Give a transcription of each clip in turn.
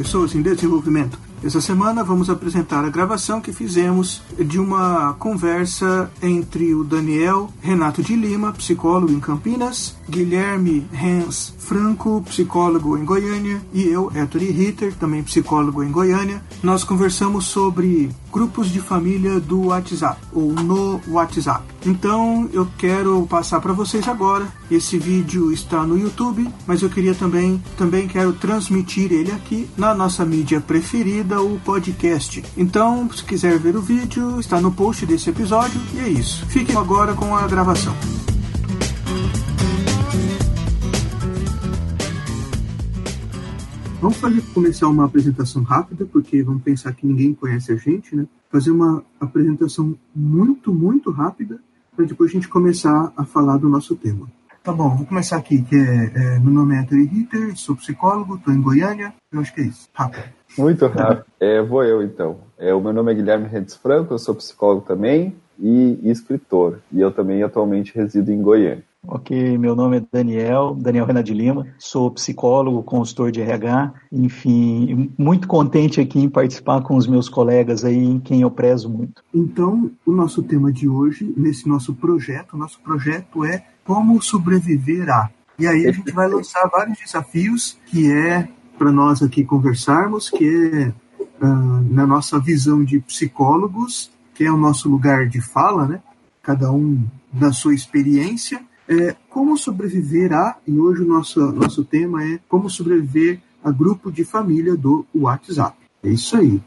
Pessoas em desenvolvimento. Essa semana vamos apresentar a gravação que fizemos de uma conversa entre o Daniel Renato de Lima, psicólogo em Campinas, Guilherme Hans Franco, psicólogo em Goiânia, e eu, Ettore Ritter, também psicólogo em Goiânia. Nós conversamos sobre grupos de família do WhatsApp ou no WhatsApp. Então eu quero passar para vocês agora. Esse vídeo está no YouTube, mas eu queria também também quero transmitir ele aqui na nossa mídia preferida, o podcast. Então, se quiser ver o vídeo, está no post desse episódio e é isso. Fiquem agora com a gravação. Vamos fazer começar uma apresentação rápida, porque vamos pensar que ninguém conhece a gente, né? Fazer uma apresentação muito, muito rápida, para depois a gente começar a falar do nosso tema. Tá bom, vou começar aqui, que é, é meu nome é Anthony Ritter, sou psicólogo, estou em Goiânia, eu acho que é isso. Rápido. Muito rápido. É, vou eu então. É, o meu nome é Guilherme Redes Franco, eu sou psicólogo também e escritor. E eu também atualmente resido em Goiânia. Ok, meu nome é Daniel, Daniel Renan de Lima, sou psicólogo, consultor de RH, enfim, muito contente aqui em participar com os meus colegas aí, em quem eu prezo muito. Então, o nosso tema de hoje, nesse nosso projeto, nosso projeto é como sobreviver a. E aí a gente vai lançar vários desafios que é para nós aqui conversarmos, que é uh, na nossa visão de psicólogos, que é o nosso lugar de fala, né? Cada um na sua experiência é, como sobreviver a, e hoje o nosso, nosso tema é como sobreviver a grupo de família do WhatsApp. É isso aí.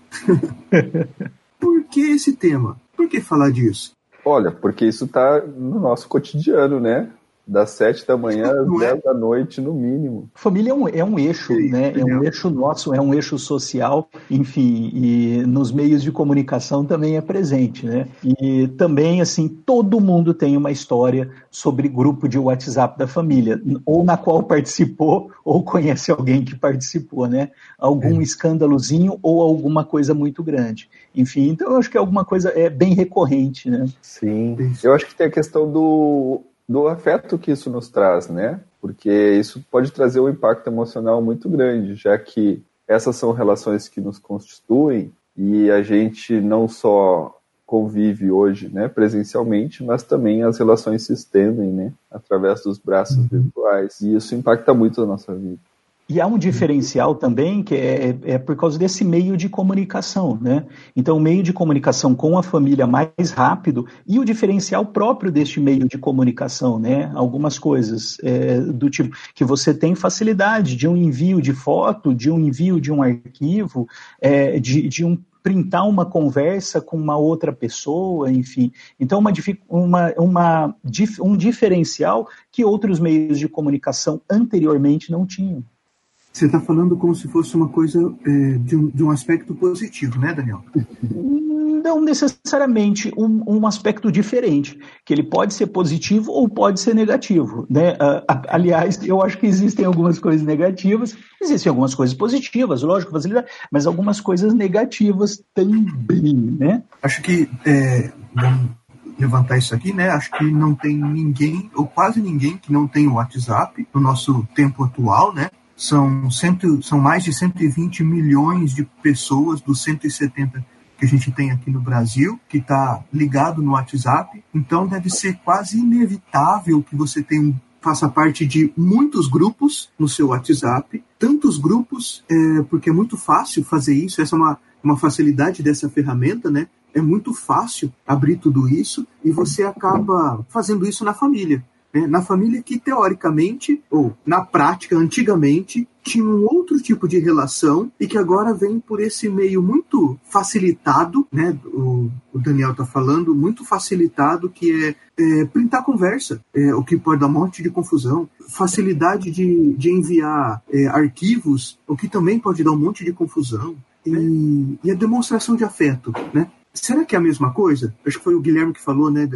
Por que esse tema? Por que falar disso? Olha, porque isso está no nosso cotidiano, né? Das sete da manhã às é? dez da noite, no mínimo. Família é um, é um eixo, Sim, né? É um eixo nosso, é um eixo social, enfim, e nos meios de comunicação também é presente, né? E também, assim, todo mundo tem uma história sobre grupo de WhatsApp da família, ou na qual participou, ou conhece alguém que participou, né? Algum é. escândalozinho ou alguma coisa muito grande. Enfim, então eu acho que é alguma coisa é bem recorrente, né? Sim. Eu acho que tem a questão do do afeto que isso nos traz, né? Porque isso pode trazer um impacto emocional muito grande, já que essas são relações que nos constituem e a gente não só convive hoje, né, presencialmente, mas também as relações se estendem, né, através dos braços uhum. virtuais e isso impacta muito a nossa vida. E há um diferencial também que é, é, por causa desse meio de comunicação, né? Então, o meio de comunicação com a família mais rápido e o diferencial próprio deste meio de comunicação, né? Algumas coisas é, do tipo que você tem facilidade de um envio de foto, de um envio de um arquivo, é, de, de um printar uma conversa com uma outra pessoa, enfim. Então, uma, uma, uma, um diferencial que outros meios de comunicação anteriormente não tinham. Você está falando como se fosse uma coisa é, de, um, de, um, aspecto positivo, né, Daniel? Não necessariamente um, um, aspecto diferente, que ele pode ser positivo ou pode ser negativo, né? aliás, eu acho que existem algumas coisas negativas, existem algumas coisas positivas, lógico, facilidade, mas algumas coisas negativas também, né? Acho que é, vamos levantar isso aqui, né? Acho que não tem ninguém ou quase ninguém que não tem o WhatsApp no nosso tempo atual, né? São, cento, são mais de 120 milhões de pessoas dos 170 que a gente tem aqui no Brasil, que está ligado no WhatsApp. Então deve ser quase inevitável que você tenha faça parte de muitos grupos no seu WhatsApp, tantos grupos, é, porque é muito fácil fazer isso, essa é uma, uma facilidade dessa ferramenta, né? É muito fácil abrir tudo isso e você acaba fazendo isso na família né, na família que teoricamente, ou na prática, antigamente, tinha um outro tipo de relação e que agora vem por esse meio muito facilitado, né? O, o Daniel está falando, muito facilitado, que é, é printar conversa, é, o que pode dar um monte de confusão, facilidade de, de enviar é, arquivos, o que também pode dar um monte de confusão, e, e a demonstração de afeto, né? Será que é a mesma coisa? Acho que foi o Guilherme que falou, né?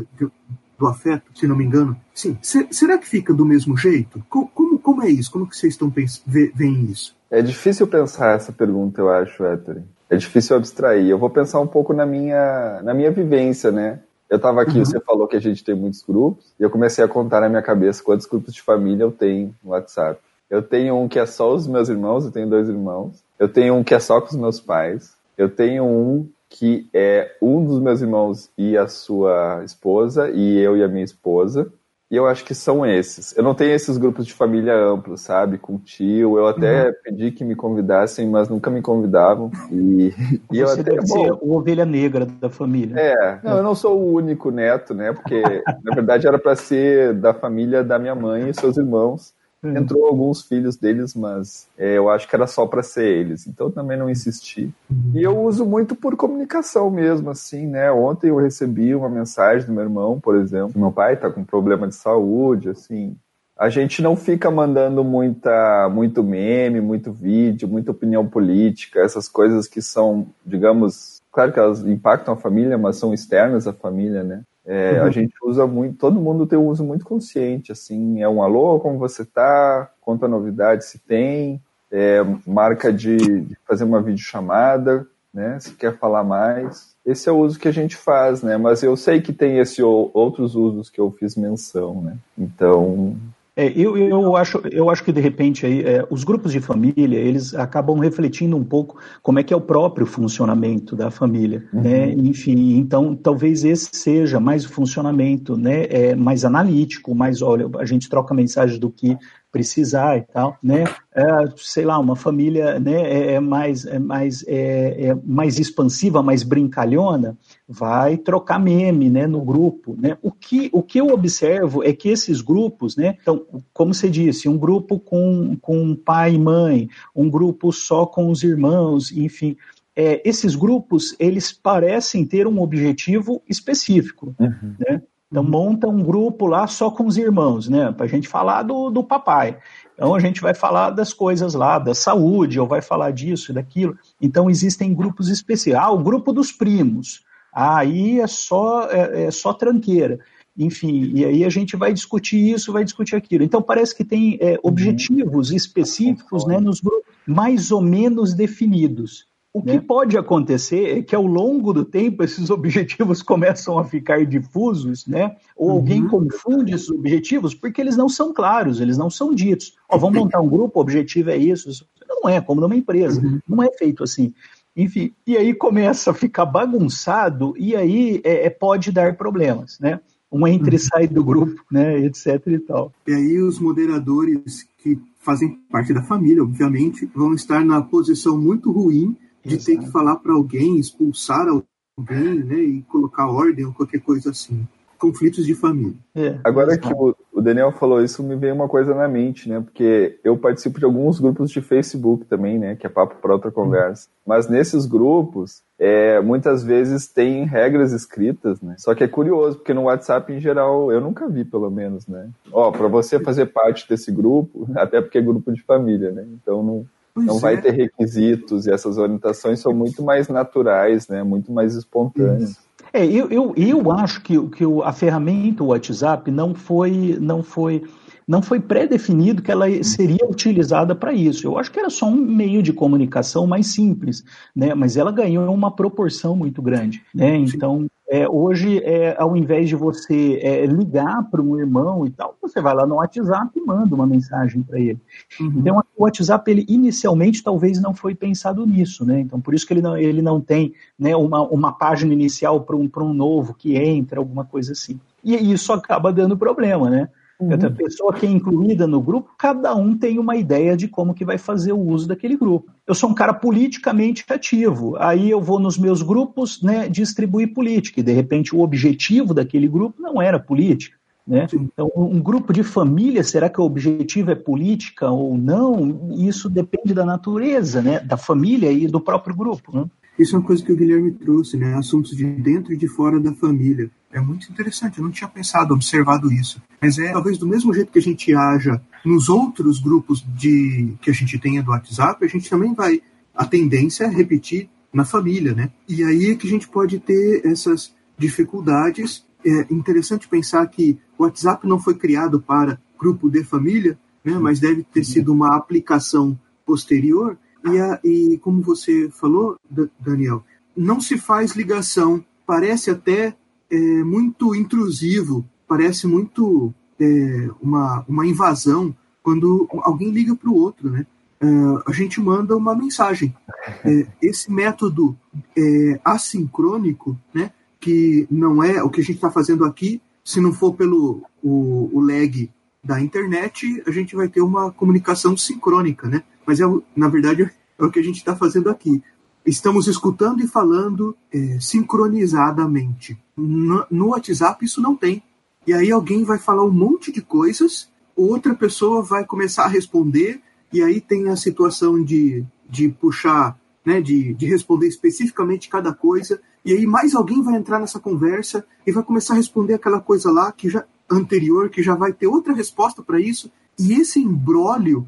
Do afeto, se não me engano. Sim, será que fica do mesmo jeito? Como, como, como é isso? Como que vocês estão veem isso? É difícil pensar essa pergunta, eu acho, Héctor. É difícil abstrair. Eu vou pensar um pouco na minha, na minha vivência, né? Eu estava aqui, uhum. você falou que a gente tem muitos grupos, e eu comecei a contar na minha cabeça quantos grupos de família eu tenho no WhatsApp. Eu tenho um que é só os meus irmãos, eu tenho dois irmãos. Eu tenho um que é só com os meus pais. Eu tenho um que é um dos meus irmãos e a sua esposa, e eu e a minha esposa. E eu acho que são esses. Eu não tenho esses grupos de família amplos, sabe? Com tio. Eu até uhum. pedi que me convidassem, mas nunca me convidavam. E, e eu até, deve bom, ser o ovelha negra da família. É, não, eu não sou o único neto, né? Porque, na verdade, era para ser da família da minha mãe e seus irmãos. Uhum. Entrou alguns filhos deles, mas é, eu acho que era só para ser eles. Então também não insisti. Uhum. E eu uso muito por comunicação mesmo, assim, né? Ontem eu recebi uma mensagem do meu irmão, por exemplo. Meu pai tá com problema de saúde, assim. A gente não fica mandando muita, muito meme, muito vídeo, muita opinião política, essas coisas que são, digamos, claro que elas impactam a família, mas são externas à família, né? É, uhum. A gente usa muito, todo mundo tem um uso muito consciente, assim, é um alô, como você tá, quanta novidade se tem, é, marca de, de, fazer uma videochamada, né, se quer falar mais. Esse é o uso que a gente faz, né, mas eu sei que tem esse outros usos que eu fiz menção, né, então é, eu, eu, acho, eu acho que de repente aí, é, os grupos de família eles acabam refletindo um pouco como é que é o próprio funcionamento da família, uhum. né? Enfim, então talvez esse seja mais o funcionamento, né? É, mais analítico, mais olha, a gente troca mensagem do que precisar e tal, né? É, sei lá, uma família né, é, é mais, é, mais, é, é, mais expansiva, mais brincalhona, vai trocar meme né, no grupo. Né? O, que, o que eu observo é que esses grupos, né, então, como você disse, um grupo com, com pai e mãe, um grupo só com os irmãos, enfim, é, esses grupos, eles parecem ter um objetivo específico, uhum. né? Então monta um grupo lá só com os irmãos, né? Para a gente falar do, do papai. Então a gente vai falar das coisas lá, da saúde, ou vai falar disso e daquilo. Então existem grupos especiais. Ah, o grupo dos primos. Ah, aí é só, é, é só tranqueira. Enfim, e aí a gente vai discutir isso, vai discutir aquilo. Então parece que tem é, objetivos específicos né, nos grupos mais ou menos definidos. O né? que pode acontecer é que ao longo do tempo esses objetivos começam a ficar difusos, né? Ou uhum. alguém confunde esses objetivos porque eles não são claros, eles não são ditos. Ó, vamos montar um grupo, o objetivo é isso. Não é, como numa empresa, uhum. não é feito assim. Enfim, e aí começa a ficar bagunçado e aí é, é pode dar problemas, né? Um entra e uhum. sai do grupo, né, etc e tal. E aí os moderadores que fazem parte da família, obviamente, vão estar na posição muito ruim de Exato. ter que falar para alguém, expulsar alguém, né, e colocar ordem ou qualquer coisa assim. Conflitos de família. É, Agora que o, o, Daniel falou isso, me veio uma coisa na mente, né? Porque eu participo de alguns grupos de Facebook também, né? Que é papo para outra conversa. Mas nesses grupos, é, muitas vezes tem regras escritas, né? Só que é curioso, porque no WhatsApp em geral eu nunca vi, pelo menos, né? Ó, para você fazer parte desse grupo, até porque é grupo de família, né? Então não, Pois não é. vai ter requisitos e essas orientações são muito mais naturais, né? Muito mais espontâneas. Isso. É, eu, eu, eu acho que, que a ferramenta o WhatsApp não foi, não foi não foi pré-definido que ela seria utilizada para isso. Eu acho que era só um meio de comunicação mais simples, né? Mas ela ganhou uma proporção muito grande, né? Então, é, hoje, é, ao invés de você é, ligar para um irmão e tal, você vai lá no WhatsApp e manda uma mensagem para ele. Uhum. Então, o WhatsApp, ele inicialmente talvez não foi pensado nisso, né? Então, por isso que ele não, ele não tem né, uma, uma página inicial para um, um novo que entra, alguma coisa assim. E isso acaba dando problema, né? Uhum. A pessoa que é incluída no grupo, cada um tem uma ideia de como que vai fazer o uso daquele grupo. Eu sou um cara politicamente ativo, aí eu vou nos meus grupos né, distribuir política, e de repente o objetivo daquele grupo não era política. Né? Então, um grupo de família, será que o objetivo é política ou não? Isso depende da natureza, né? da família e do próprio grupo. Né? Isso é uma coisa que o Guilherme trouxe, né? Assuntos de dentro e de fora da família. É muito interessante, eu não tinha pensado, observado isso. Mas é talvez do mesmo jeito que a gente haja nos outros grupos de que a gente tenha do WhatsApp, a gente também vai. A tendência é repetir na família, né? E aí é que a gente pode ter essas dificuldades. É interessante pensar que o WhatsApp não foi criado para grupo de família, né? Mas deve ter sido uma aplicação posterior e, a, e como você falou, Daniel, não se faz ligação. Parece até é, muito intrusivo, parece muito é, uma, uma invasão quando alguém liga para o outro, né? uh, a gente manda uma mensagem. É, esse método é, assincrônico, né, que não é o que a gente está fazendo aqui, se não for pelo o, o lag da internet, a gente vai ter uma comunicação sincrônica, né? Mas é, na verdade é o que a gente está fazendo aqui. Estamos escutando e falando é, sincronizadamente. No, no WhatsApp isso não tem. E aí alguém vai falar um monte de coisas, outra pessoa vai começar a responder, e aí tem a situação de, de puxar, né, de, de responder especificamente cada coisa, e aí mais alguém vai entrar nessa conversa e vai começar a responder aquela coisa lá que já anterior, que já vai ter outra resposta para isso, e esse embrólio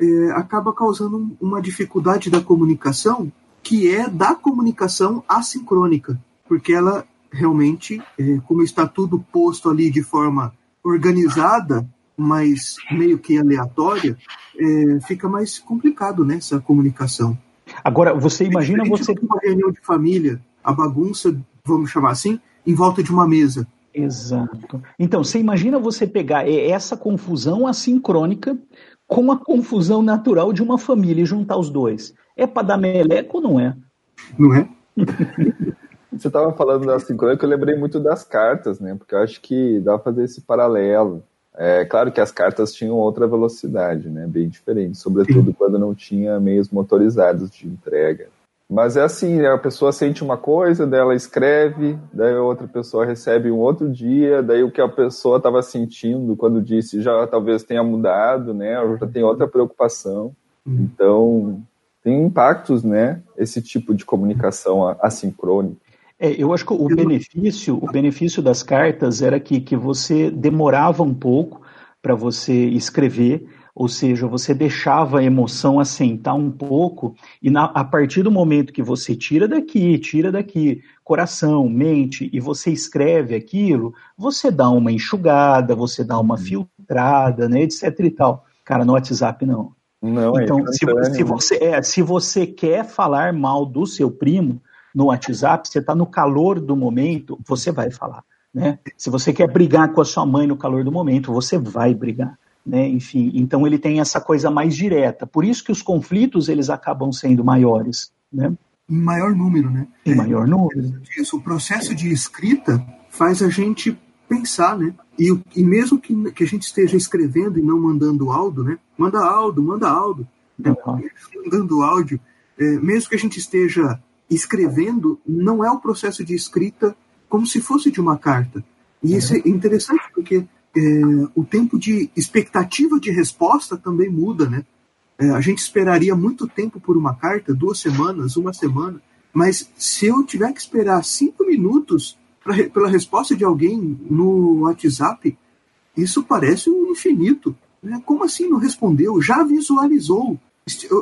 é, acaba causando uma dificuldade da comunicação que é da comunicação assincrônica, porque ela realmente, é, como está tudo posto ali de forma organizada, mas meio que aleatória, é, fica mais complicado nessa né, comunicação. Agora, você imagina você. Uma reunião de família, a bagunça, vamos chamar assim, em volta de uma mesa. Exato. Então, você imagina você pegar essa confusão assincrônica com a confusão natural de uma família e juntar os dois. É para dar meleco ou não é? Não é? você estava falando da sincrônica, eu lembrei muito das cartas, né? Porque eu acho que dá para fazer esse paralelo. É claro que as cartas tinham outra velocidade, né? Bem diferente, sobretudo quando não tinha meios motorizados de entrega. Mas é assim, né? a pessoa sente uma coisa, daí ela escreve, daí a outra pessoa recebe um outro dia, daí o que a pessoa estava sentindo quando disse já talvez tenha mudado, né? Ou já tem outra preocupação. Uhum. Então, tem impactos, né? Esse tipo de comunicação assincrônica. É, eu acho que o benefício, o benefício das cartas era que, que você demorava um pouco para você escrever, ou seja, você deixava a emoção assentar um pouco, e na, a partir do momento que você tira daqui, tira daqui, coração, mente, e você escreve aquilo, você dá uma enxugada, você dá uma uhum. filtrada, né, etc e tal. Cara, no WhatsApp não. Não, é então, é se, se, você, é, se você quer falar mal do seu primo no WhatsApp, você está no calor do momento, você vai falar. Né? Se você quer brigar com a sua mãe no calor do momento, você vai brigar né? Enfim, então ele tem essa coisa mais direta. Por isso que os conflitos eles acabam sendo maiores, né? Em maior número, né? Em maior número. Isso, o processo de escrita faz a gente pensar, né? E, e mesmo que, que a gente esteja escrevendo e não mandando áudio, né? Manda áudio, manda áudio. Né? Mandando áudio, é, mesmo que a gente esteja escrevendo, não é o processo de escrita como se fosse de uma carta. E isso é interessante porque é, o tempo de expectativa de resposta também muda, né? É, a gente esperaria muito tempo por uma carta, duas semanas, uma semana, mas se eu tiver que esperar cinco minutos pra, pela resposta de alguém no WhatsApp, isso parece um infinito. Né? Como assim não respondeu? Já visualizou.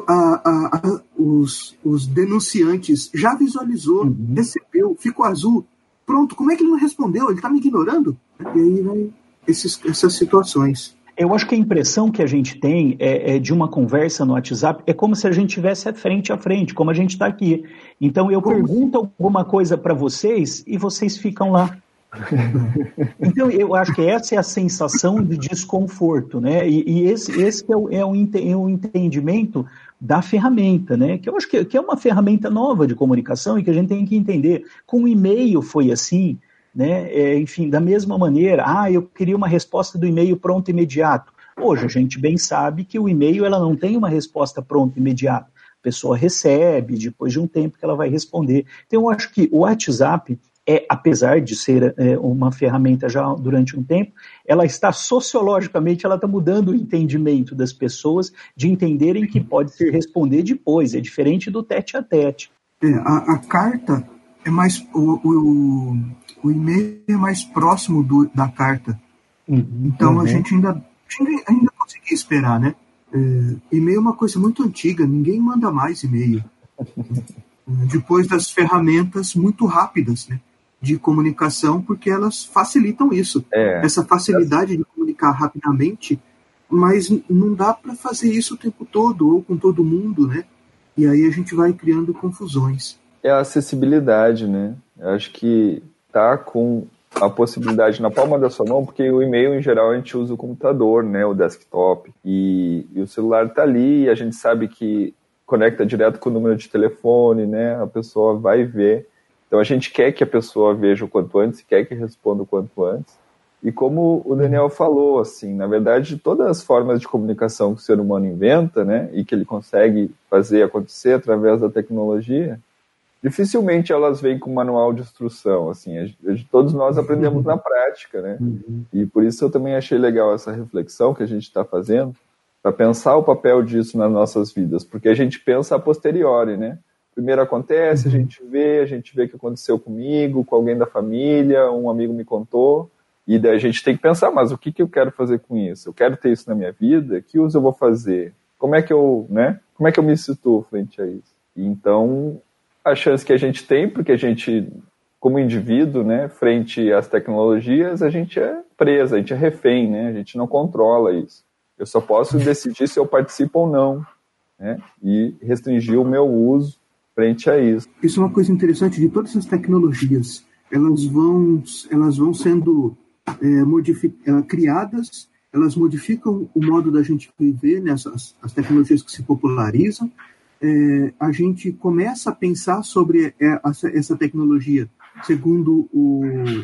A, a, a, os, os, denunciantes já visualizou, uhum. recebeu, ficou azul. Pronto, como é que ele não respondeu? Ele está me ignorando? E aí vai, esses, essas situações. Eu acho que a impressão que a gente tem é, é, de uma conversa no WhatsApp é como se a gente tivesse frente a frente, como a gente está aqui. Então eu como pergunto assim? alguma coisa para vocês e vocês ficam lá. então eu acho que essa é a sensação de desconforto, né? E, e esse, esse é, o, é, o, é o entendimento da ferramenta, né? Que eu acho que, que é uma ferramenta nova de comunicação e que a gente tem que entender. Com o e-mail foi assim, né? É, enfim, da mesma maneira, ah, eu queria uma resposta do e-mail pronto imediato. Hoje a gente bem sabe que o e-mail ela não tem uma resposta pronta imediata. A pessoa recebe depois de um tempo que ela vai responder. Então eu acho que o WhatsApp é, apesar de ser é, uma ferramenta já durante um tempo, ela está sociologicamente, ela está mudando o entendimento das pessoas de entenderem que pode ser responder depois, é diferente do tete a tete. É, a, a, carta é mais o, o, o e-mail é mais próximo do, da carta. Uhum, então uhum. a gente ainda, ainda conseguia esperar, né? É, e-mail é uma coisa muito antiga, ninguém manda mais e-mail. Depois das ferramentas muito rápidas, né? De comunicação, porque elas facilitam isso. É, Essa facilidade é. de comunicar rapidamente, mas não dá para fazer isso o tempo todo, ou com todo mundo, né? E aí a gente vai criando confusões. É a acessibilidade, né? Eu acho que tá com a possibilidade na palma da sua mão, porque o e-mail em geral a gente usa o computador, né, o desktop, e, e o celular está ali, e a gente sabe que conecta direto com o número de telefone, né, a pessoa vai ver. Então a gente quer que a pessoa veja o quanto antes, quer que responda o quanto antes. E como o Daniel falou, assim, na verdade, todas as formas de comunicação que o ser humano inventa, né, e que ele consegue fazer acontecer através da tecnologia, dificilmente elas vêm com manual de instrução, assim, todos nós aprendemos na prática, né? Uhum. E por isso eu também achei legal essa reflexão que a gente está fazendo, para pensar o papel disso nas nossas vidas, porque a gente pensa a posteriori, né? Primeiro acontece, a uhum. gente vê, a gente vê o que aconteceu comigo, com alguém da família, um amigo me contou, e daí a gente tem que pensar, mas o que, que eu quero fazer com isso? Eu quero ter isso na minha vida? Que uso eu vou fazer? Como é que eu, né? Como é que eu me situo frente a isso? Então, a chance que a gente tem, porque a gente, como indivíduo, né, frente às tecnologias, a gente é presa, a gente é refém, né, a gente não controla isso. Eu só posso decidir se eu participo ou não, né, e restringir o meu uso frente a isso. Isso é uma coisa interessante de todas as tecnologias. Elas vão, elas vão sendo é, criadas, elas modificam o modo da gente viver, né, as, as tecnologias que se popularizam, é, a gente começa a pensar sobre é, essa tecnologia. Segundo o,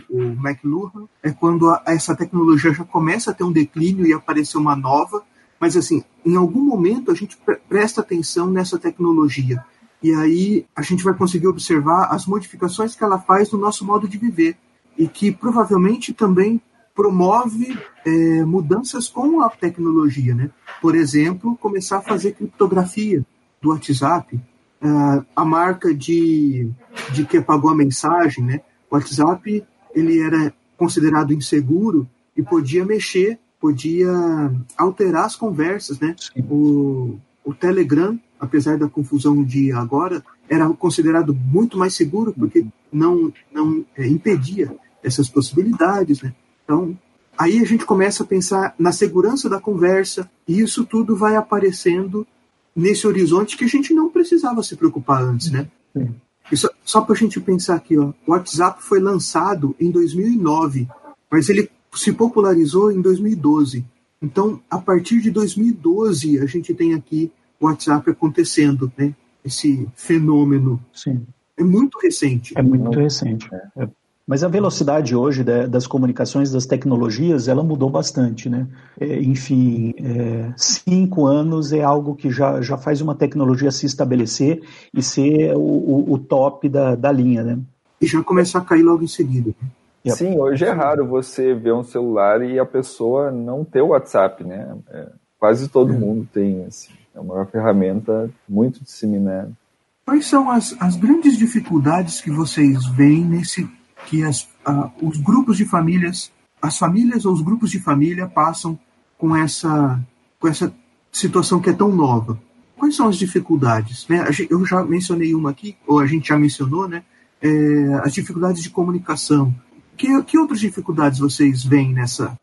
o McLuhan, é quando a, essa tecnologia já começa a ter um declínio e aparecer uma nova, mas assim, em algum momento a gente presta atenção nessa tecnologia. E aí a gente vai conseguir observar as modificações que ela faz no nosso modo de viver e que provavelmente também promove é, mudanças com a tecnologia, né? Por exemplo, começar a fazer criptografia do WhatsApp, uh, a marca de, de que apagou a mensagem, né? O WhatsApp ele era considerado inseguro e podia mexer, podia alterar as conversas, né? O, o Telegram, apesar da confusão de agora, era considerado muito mais seguro porque não não é, impedia essas possibilidades, né? Então aí a gente começa a pensar na segurança da conversa e isso tudo vai aparecendo nesse horizonte que a gente não precisava se preocupar antes, né? Isso, só para a gente pensar aqui, ó, o WhatsApp foi lançado em 2009, mas ele se popularizou em 2012. Então, a partir de 2012, a gente tem aqui o WhatsApp acontecendo, né? Esse fenômeno. Sim. É muito recente. É muito recente. É. Mas a velocidade hoje das comunicações, das tecnologias, ela mudou bastante, né? É, enfim, é, cinco anos é algo que já, já faz uma tecnologia se estabelecer e ser o, o, o top da, da linha, né? E já começar a cair logo em seguida. Sim, hoje é raro você ver um celular e a pessoa não ter o WhatsApp, né? É, quase todo é. mundo tem, assim. É uma ferramenta muito disseminada. Quais são as, as grandes dificuldades que vocês veem nesse que as, os grupos de famílias, as famílias ou os grupos de família passam com essa, com essa situação que é tão nova. Quais são as dificuldades? Né? Eu já mencionei uma aqui, ou a gente já mencionou, né? É, as dificuldades de comunicação. Que, que outras dificuldades vocês veem nessa,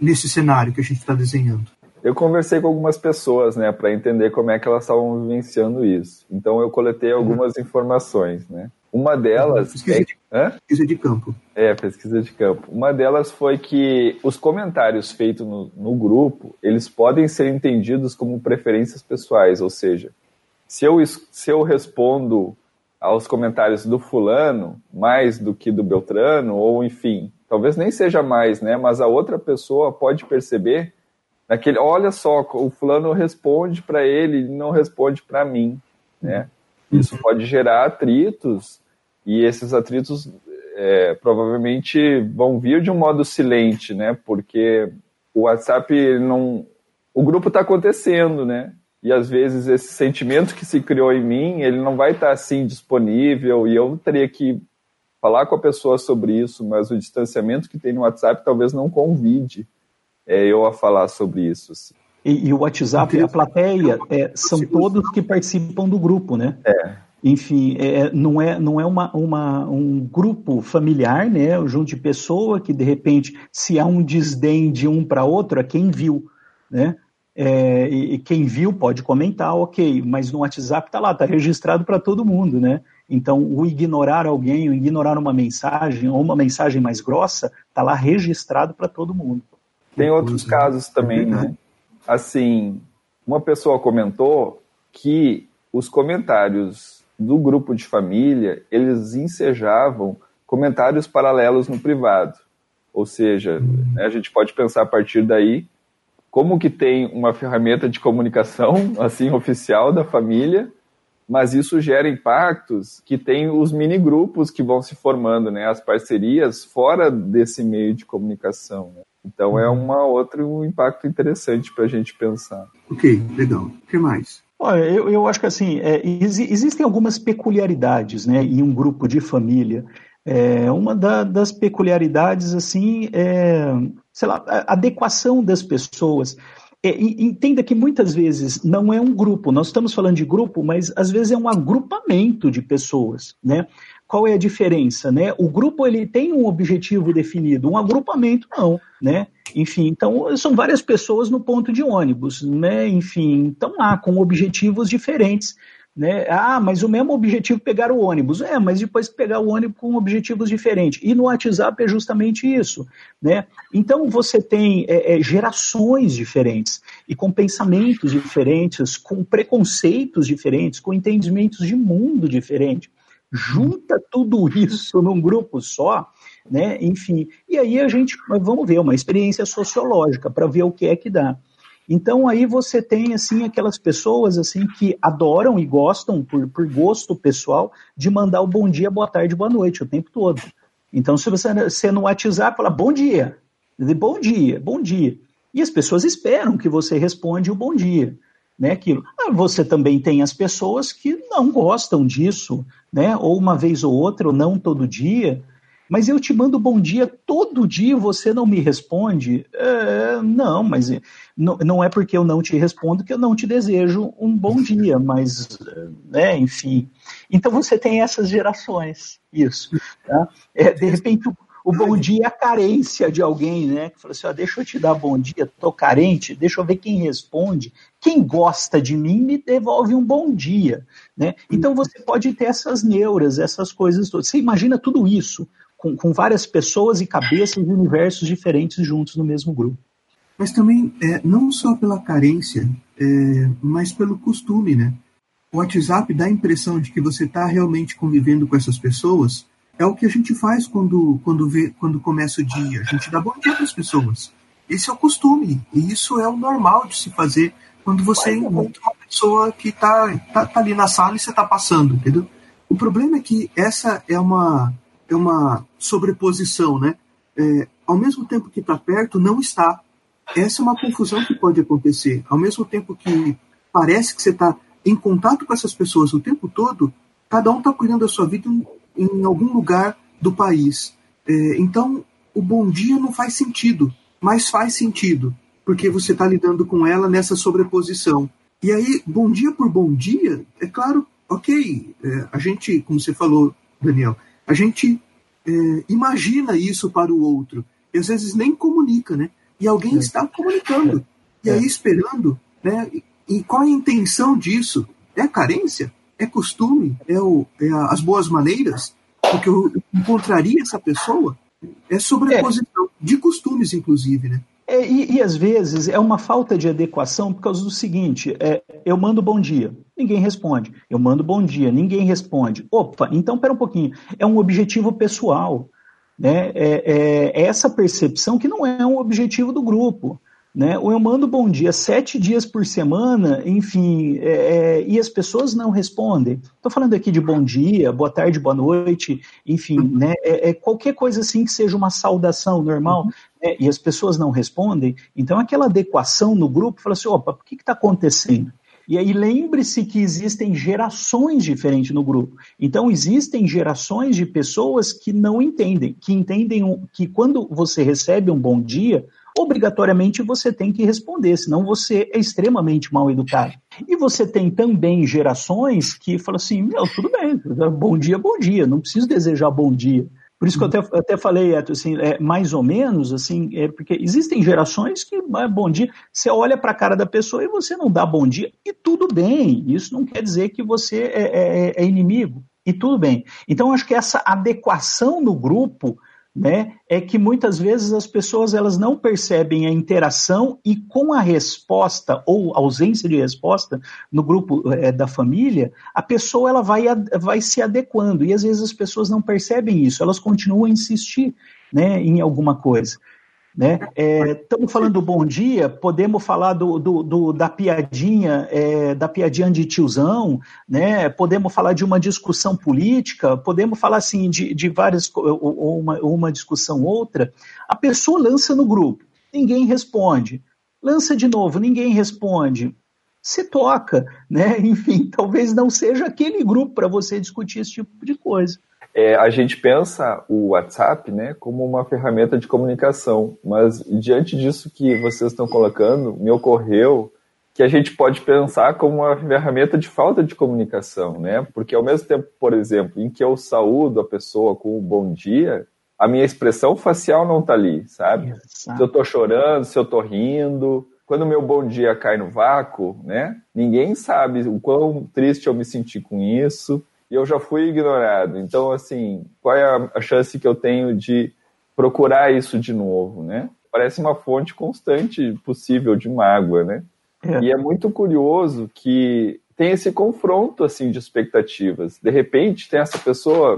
nesse cenário que a gente está desenhando? Eu conversei com algumas pessoas, né, para entender como é que elas estavam vivenciando isso. Então eu coletei algumas uhum. informações, né. Uma delas. Pesquisa, é... de, pesquisa de campo. É, pesquisa de campo. Uma delas foi que os comentários feitos no, no grupo eles podem ser entendidos como preferências pessoais, ou seja, se eu, se eu respondo aos comentários do fulano mais do que do Beltrano, ou enfim, talvez nem seja mais, né? Mas a outra pessoa pode perceber naquele, olha só, o fulano responde para ele, ele não responde para mim, né? Isso pode gerar atritos e esses atritos é, provavelmente vão vir de um modo silente, né? Porque o WhatsApp não, o grupo está acontecendo, né? E às vezes esse sentimento que se criou em mim, ele não vai estar tá, assim disponível e eu teria que falar com a pessoa sobre isso, mas o distanciamento que tem no WhatsApp talvez não convide é, eu a falar sobre isso. Assim. E, e, o WhatsApp, a plateia, é, são todos que participam do grupo, né? É. Enfim, é, não é, não é uma, uma, um grupo familiar, né? Junto de pessoa que, de repente, se há um desdém de um para outro, é quem viu, né? É, e, quem viu pode comentar, ok, mas no WhatsApp está lá, está registrado para todo mundo, né? Então, o ignorar alguém, o ignorar uma mensagem, ou uma mensagem mais grossa, está lá registrado para todo mundo. Tem outros casos também, né? Assim, uma pessoa comentou que os comentários do grupo de família, eles ensejavam comentários paralelos no privado. Ou seja, né, a gente pode pensar a partir daí como que tem uma ferramenta de comunicação assim oficial da família, mas isso gera impactos que tem os mini grupos que vão se formando, né, as parcerias fora desse meio de comunicação. Né? Então é uma outro impacto interessante para a gente pensar. Ok, legal. O que mais? Olha, eu, eu acho que assim, é, existem algumas peculiaridades né, em um grupo de família. É, uma da, das peculiaridades, assim, é, sei lá, a adequação das pessoas. É, entenda que muitas vezes não é um grupo, nós estamos falando de grupo, mas às vezes é um agrupamento de pessoas, né? Qual é a diferença, né? O grupo ele tem um objetivo definido, um agrupamento não, né? Enfim, então são várias pessoas no ponto de ônibus, né? Enfim, estão lá com objetivos diferentes né? Ah, mas o mesmo objetivo pegar o ônibus. É, mas depois pegar o ônibus com objetivos diferentes. E no WhatsApp é justamente isso. Né? Então você tem é, é, gerações diferentes e com pensamentos diferentes, com preconceitos diferentes, com entendimentos de mundo diferente. Junta tudo isso num grupo só, né? Enfim, e aí a gente vamos ver uma experiência sociológica para ver o que é que dá. Então aí você tem assim aquelas pessoas assim que adoram e gostam por, por gosto pessoal de mandar o bom dia, boa tarde, boa noite o tempo todo. Então se você, você no WhatsApp fala bom dia, bom dia, bom dia, e as pessoas esperam que você responda o bom dia, né? Aquilo. Ah, você também tem as pessoas que não gostam disso, né? Ou uma vez ou outra, ou não todo dia. Mas eu te mando bom dia todo dia você não me responde? É, não, mas não, não é porque eu não te respondo que eu não te desejo um bom dia, mas, né, enfim. Então você tem essas gerações, isso. Tá? É, de repente, o, bom dia é a carência de alguém, né? Que fala assim: ó, deixa eu te dar bom dia, tô carente, deixa eu ver quem responde. Quem gosta de mim me devolve um bom dia, né? Então você pode ter essas neuras, essas coisas todas. Você imagina tudo isso com, com várias pessoas e cabeças e universos diferentes juntos no mesmo grupo. Mas também, é, não só pela carência, é, mas pelo costume, né? O WhatsApp dá a impressão de que você está realmente convivendo com essas pessoas. É o que a gente faz quando, quando, vê, quando começa o dia. A gente dá bom dia para as pessoas. Esse é o costume. E isso é o normal de se fazer quando você encontra uma pessoa que está tá, tá ali na sala e você está passando, entendeu? O problema é que essa é uma, é uma sobreposição, né? É, ao mesmo tempo que está perto, não está. Essa é uma confusão que pode acontecer. Ao mesmo tempo que parece que você está em contato com essas pessoas o tempo todo, cada um está cuidando da sua vida em, algum lugar do país. É, então, o bom dia não faz sentido, mas faz sentido, porque você está lidando com ela nessa sobreposição. E aí, bom dia por bom dia, é claro, ok, é, a gente, como você falou, Daniel, a gente é, imagina isso para o outro e às vezes nem comunica, né? E alguém é. está comunicando e aí é. esperando, né? E, qual é a intenção disso? É carência? É costume? É, o, é as boas maneiras? Porque eu encontraria essa pessoa? É sobreposição é. de costumes, inclusive, né? É, e, e, às vezes é uma falta de adequação por causa do seguinte: é, eu mando bom dia, ninguém responde. Eu mando bom dia, ninguém responde. Opa, então pera um pouquinho. É um objetivo pessoal. Né? É, é, é essa percepção que não é um objetivo do grupo. Né? Ou eu mando bom dia sete dias por semana, enfim, é, é e as pessoas não respondem. Estou falando aqui de bom dia, boa tarde, boa noite, enfim, né? É, é qualquer coisa assim que seja uma saudação normal, uhum. né? e as pessoas não respondem. Então, aquela adequação no grupo fala assim: opa, o que está acontecendo? E aí lembre-se que existem gerações diferentes no grupo. Então existem gerações de pessoas que não entendem, que entendem que quando você recebe um bom dia, obrigatoriamente você tem que responder, senão você é extremamente mal educado. E você tem também gerações que falam assim: meu, tudo bem, bom dia, bom dia, não preciso desejar bom dia. Por isso que eu até, até falei, assim, é, mais ou menos, assim, é porque existem gerações que, é, bom dia, você olha para a cara da pessoa e você não dá bom dia, e tudo bem, isso não quer dizer que você é, é, é inimigo. e tudo bem. Então, acho que essa adequação no grupo né, é que muitas vezes as pessoas elas não percebem a interação e com a resposta ou ausência de resposta no grupo é, da família, a pessoa ela vai, vai se adequando e às vezes as pessoas não percebem isso, elas continuam a insistir né, em alguma coisa. Né? Estamos é, falando do bom dia, podemos falar do, do, do da piadinha, é, da piadinha de tiozão, né? podemos falar de uma discussão política, podemos falar assim de, de várias, ou uma, uma discussão outra. A pessoa lança no grupo, ninguém responde. Lança de novo, ninguém responde. Se toca, né? Enfim, talvez não seja aquele grupo para você discutir esse tipo de coisa é, a gente pensa o WhatsApp né, como uma ferramenta de comunicação, mas diante disso que vocês estão colocando, me ocorreu que a gente pode pensar como uma ferramenta de falta de comunicação, né? Porque ao mesmo tempo, por exemplo, em que eu saúdo a pessoa com um bom dia, a minha expressão facial não está ali, sabe? Exato. Se eu estou chorando, se eu estou rindo, quando o meu bom dia cai no vácuo, né? Ninguém sabe o quão triste eu me senti com isso e eu já fui ignorado. Então, assim, qual é a chance que eu tenho de procurar isso de novo, né? Parece uma fonte constante possível de mágoa, né? É. E é muito curioso que tem esse confronto, assim, de expectativas. De repente, tem essa pessoa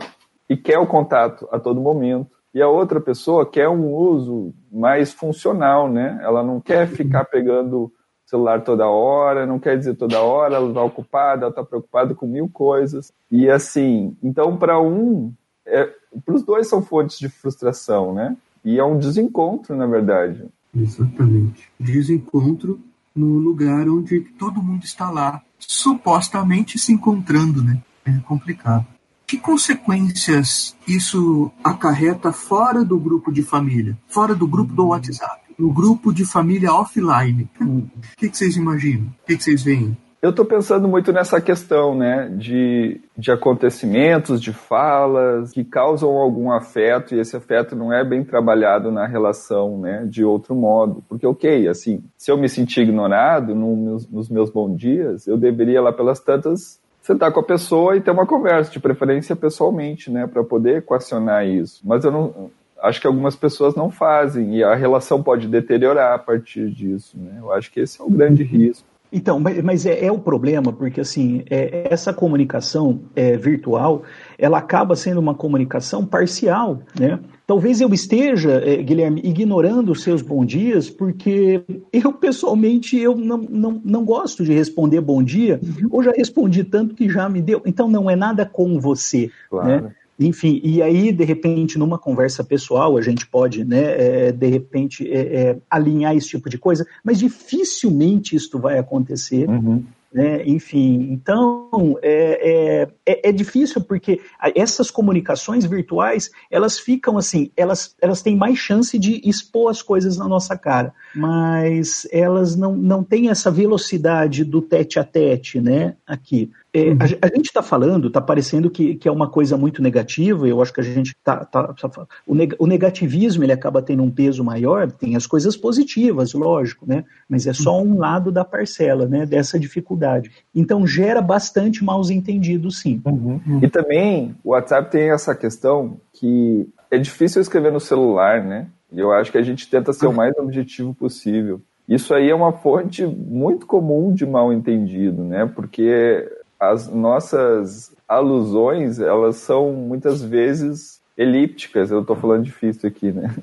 que quer o contato a todo momento, e a outra pessoa quer um uso mais funcional, né? Ela não quer ficar pegando celular toda hora, não quer dizer toda hora, ela está ocupada, ela está preocupada com mil coisas. E assim, então para um, é, para os dois são fontes de frustração, né? E é um desencontro, na verdade. Exatamente. Desencontro no lugar onde todo mundo está lá, supostamente se encontrando, né? É complicado. Que consequências isso acarreta fora do grupo de família, fora do grupo do WhatsApp? No grupo de família offline. O que, que, vocês imaginam? O que, que vocês veem? Eu estou pensando muito nessa questão, né, de, de acontecimentos, de falas que causam algum afeto e esse afeto não é bem trabalhado na relação, né, de outro modo. Porque, ok, assim, se eu me sentir ignorado no, nos meus bons dias, eu deveria lá pelas tantas sentar com a pessoa e ter uma conversa, de preferência pessoalmente, né, para poder equacionar isso. Mas eu não, acho que algumas pessoas não fazem e a relação pode deteriorar a partir disso. Né? Eu acho que esse é o grande risco. Então, mas é, é o problema, porque assim, é, essa comunicação é, virtual, ela acaba sendo uma comunicação parcial, né? Talvez eu esteja, é, Guilherme, ignorando os seus bom dias, porque eu, pessoalmente, eu não, não, não gosto de responder bom dia, uhum. ou já respondi tanto que já me deu. Então, não é nada com você, claro. né? Enfim, e aí, de repente, numa conversa pessoal, a gente pode, né, é, de repente, é, é, alinhar esse tipo de coisa, mas dificilmente isso vai acontecer. Uhum. Né? Enfim, então é, é, é, é, difícil porque essas comunicações virtuais elas ficam assim, elas, elas têm mais chance de expor as coisas na nossa cara, mas elas não, não têm essa velocidade do tete a tete, né? Aqui. É, uhum. a, a, gente está falando, está parecendo que, que é uma coisa muito negativa, eu acho que a gente está. Tá, tá, o, neg, o, negativismo ele acaba tendo um peso maior, tem as coisas positivas, lógico, né? Mas é só um lado da parcela, né? Dessa dificuldade. Então gera bastante maus entendidos, sim. Uhum. Uhum. E também o WhatsApp tem essa questão que é difícil escrever no celular, né? E eu acho que a gente tenta ser o mais objetivo possível. Isso aí é uma fonte muito comum de mal entendido, né? Porque as nossas alusões, elas são muitas vezes elípticas, eu estou falando difícil aqui, né?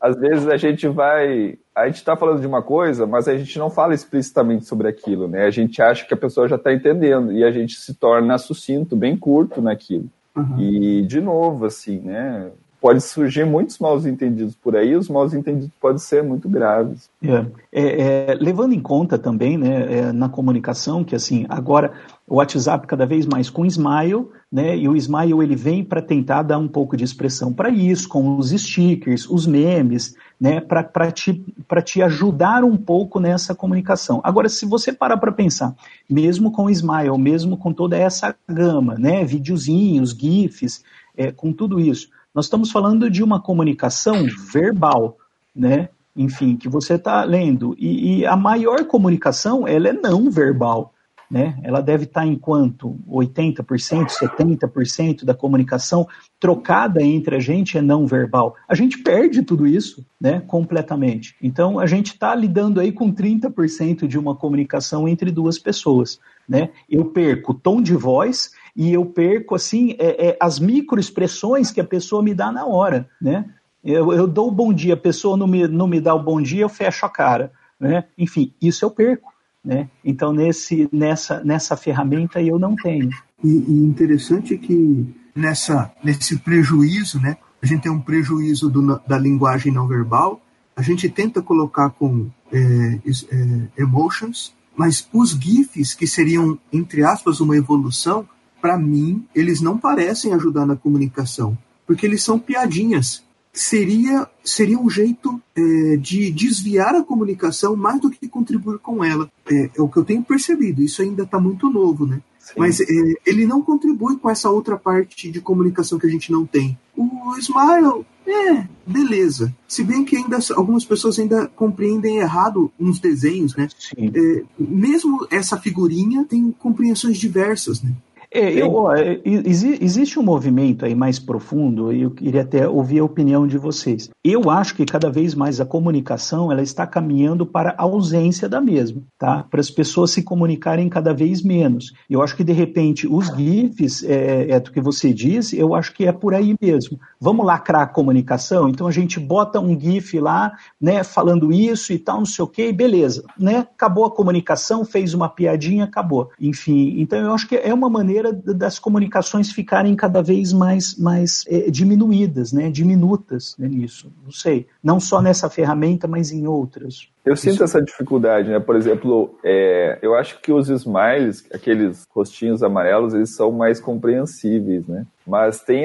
Às vezes a gente vai, a gente está falando de uma coisa, mas a gente não fala explicitamente sobre aquilo, né? A gente acha que a pessoa já está entendendo e a gente se torna sucinto, bem curto naquilo. Uhum. E, de novo, assim, né? pode surgir muitos maus entendidos por aí, os maus entendidos podem ser muito graves. É, é, é, levando em conta também, né, é, na comunicação, que assim, agora o WhatsApp cada vez mais com Smile, né, e o Smile ele vem para tentar dar um pouco de expressão para isso, com os stickers, os memes, né, para te, te ajudar um pouco nessa comunicação. Agora, se você parar para pensar, mesmo com o Smile, mesmo com toda essa gama, né, videozinhos, GIFs, é, com tudo isso, nós estamos falando de uma comunicação verbal, né? Enfim, que você está lendo. E, e, a maior comunicação, ela é não verbal. Né? Ela deve estar em quanto? 80%, 70% da comunicação trocada entre a gente é não verbal. A gente perde tudo isso, né, completamente. Então a gente está lidando aí com 30% de uma comunicação entre duas pessoas, né? Eu perco tom de voz e eu perco assim é, é, as microexpressões que a pessoa me dá na hora, né? Eu, eu dou o bom dia, a pessoa não me, não me dá o bom dia, eu fecho a cara, né? Enfim, isso eu perco. Né? Então, nesse, nessa, nessa ferramenta eu não tenho. E, e interessante que nessa, nesse prejuízo, né, a gente tem um prejuízo do, da linguagem não verbal, a gente tenta colocar com é, é, emotions, mas os GIFs, que seriam, entre aspas, uma evolução, para mim, eles não parecem ajudar na comunicação, porque eles são piadinhas seria, seria um jeito é, de desviar a comunicação mais do que contribuir com ela. É, é o que eu tenho percebido, isso ainda está muito novo, né? Sim. Mas é, ele não contribui com essa outra parte de comunicação que a gente não tem. O Smile, é, beleza. Se bem que ainda algumas pessoas ainda compreendem errado uns desenhos, né? É, mesmo essa figurinha tem compreensões diversas, né? É, eu, é, existe um movimento aí mais profundo, e eu queria até ouvir a opinião de vocês. Eu acho que cada vez mais a comunicação ela está caminhando para a ausência da mesma, tá? Para as pessoas se comunicarem cada vez menos. Eu acho que de repente os GIFs, é, é do que você disse, eu acho que é por aí mesmo. Vamos lacrar a comunicação, então a gente bota um GIF lá, né, falando isso e tal, não sei o que, beleza, né? Acabou a comunicação, fez uma piadinha, acabou. Enfim, então eu acho que é uma maneira maneira das comunicações ficarem cada vez mais, mais é, diminuídas, né, diminutas né, nisso. Não sei, não só nessa ferramenta, mas em outras. Eu sinto Isso. essa dificuldade, né? Por exemplo, é, eu acho que os smiles, aqueles rostinhos amarelos, eles são mais compreensíveis, né? Mas tem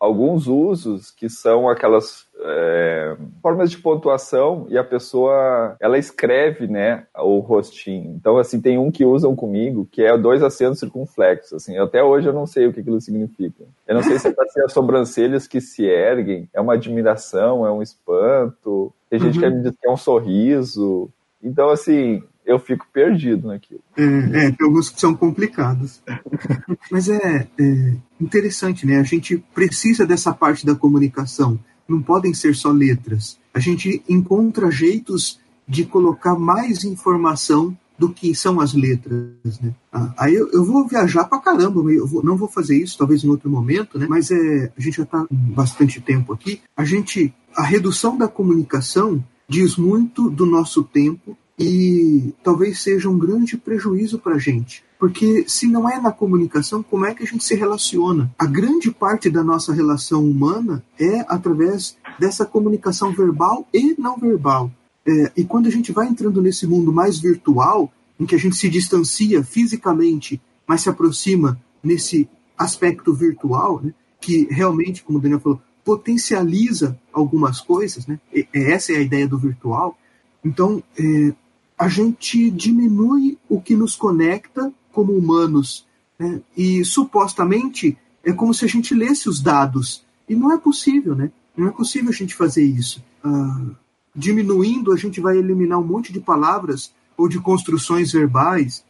alguns usos que são aquelas é, formas de pontuação e a pessoa ela escreve né o rostinho então assim tem um que usam comigo que é dois acentos circunflexos assim até hoje eu não sei o que aquilo significa eu não sei se é para ser as sobrancelhas que se erguem é uma admiração é um espanto tem gente uhum. que me diz que é um sorriso então assim eu fico perdido naquilo. É, é tem alguns que são complicados. Mas é, é, interessante, né? A gente precisa dessa parte da comunicação não podem ser só letras. A gente encontra jeitos de colocar mais informação do que são as letras, né? Ah, aí eu, eu, vou viajar pra caramba, eu vou, não vou fazer isso, talvez em outro momento, né? Mas é, a gente já está bastante tempo aqui. A gente, a redução da comunicação diz muito do nosso tempo e talvez seja um grande prejuízo para a gente. Porque se não é na comunicação, como é que a gente se relaciona? A grande parte da nossa relação humana é através dessa comunicação verbal e não verbal. É, e quando a gente vai entrando nesse mundo mais virtual, em que a gente se distancia fisicamente, mas se aproxima nesse aspecto virtual, né, que realmente, como o Daniel falou, potencializa algumas coisas, né? E, essa é a ideia do virtual. Então, é, a gente diminui o que nos conecta como humanos. Né? E supostamente é como se a gente lesse os dados. E não é possível, né? Não é possível a gente fazer isso. Ah, diminuindo, a gente vai eliminar um monte de palavras ou de construções verbais.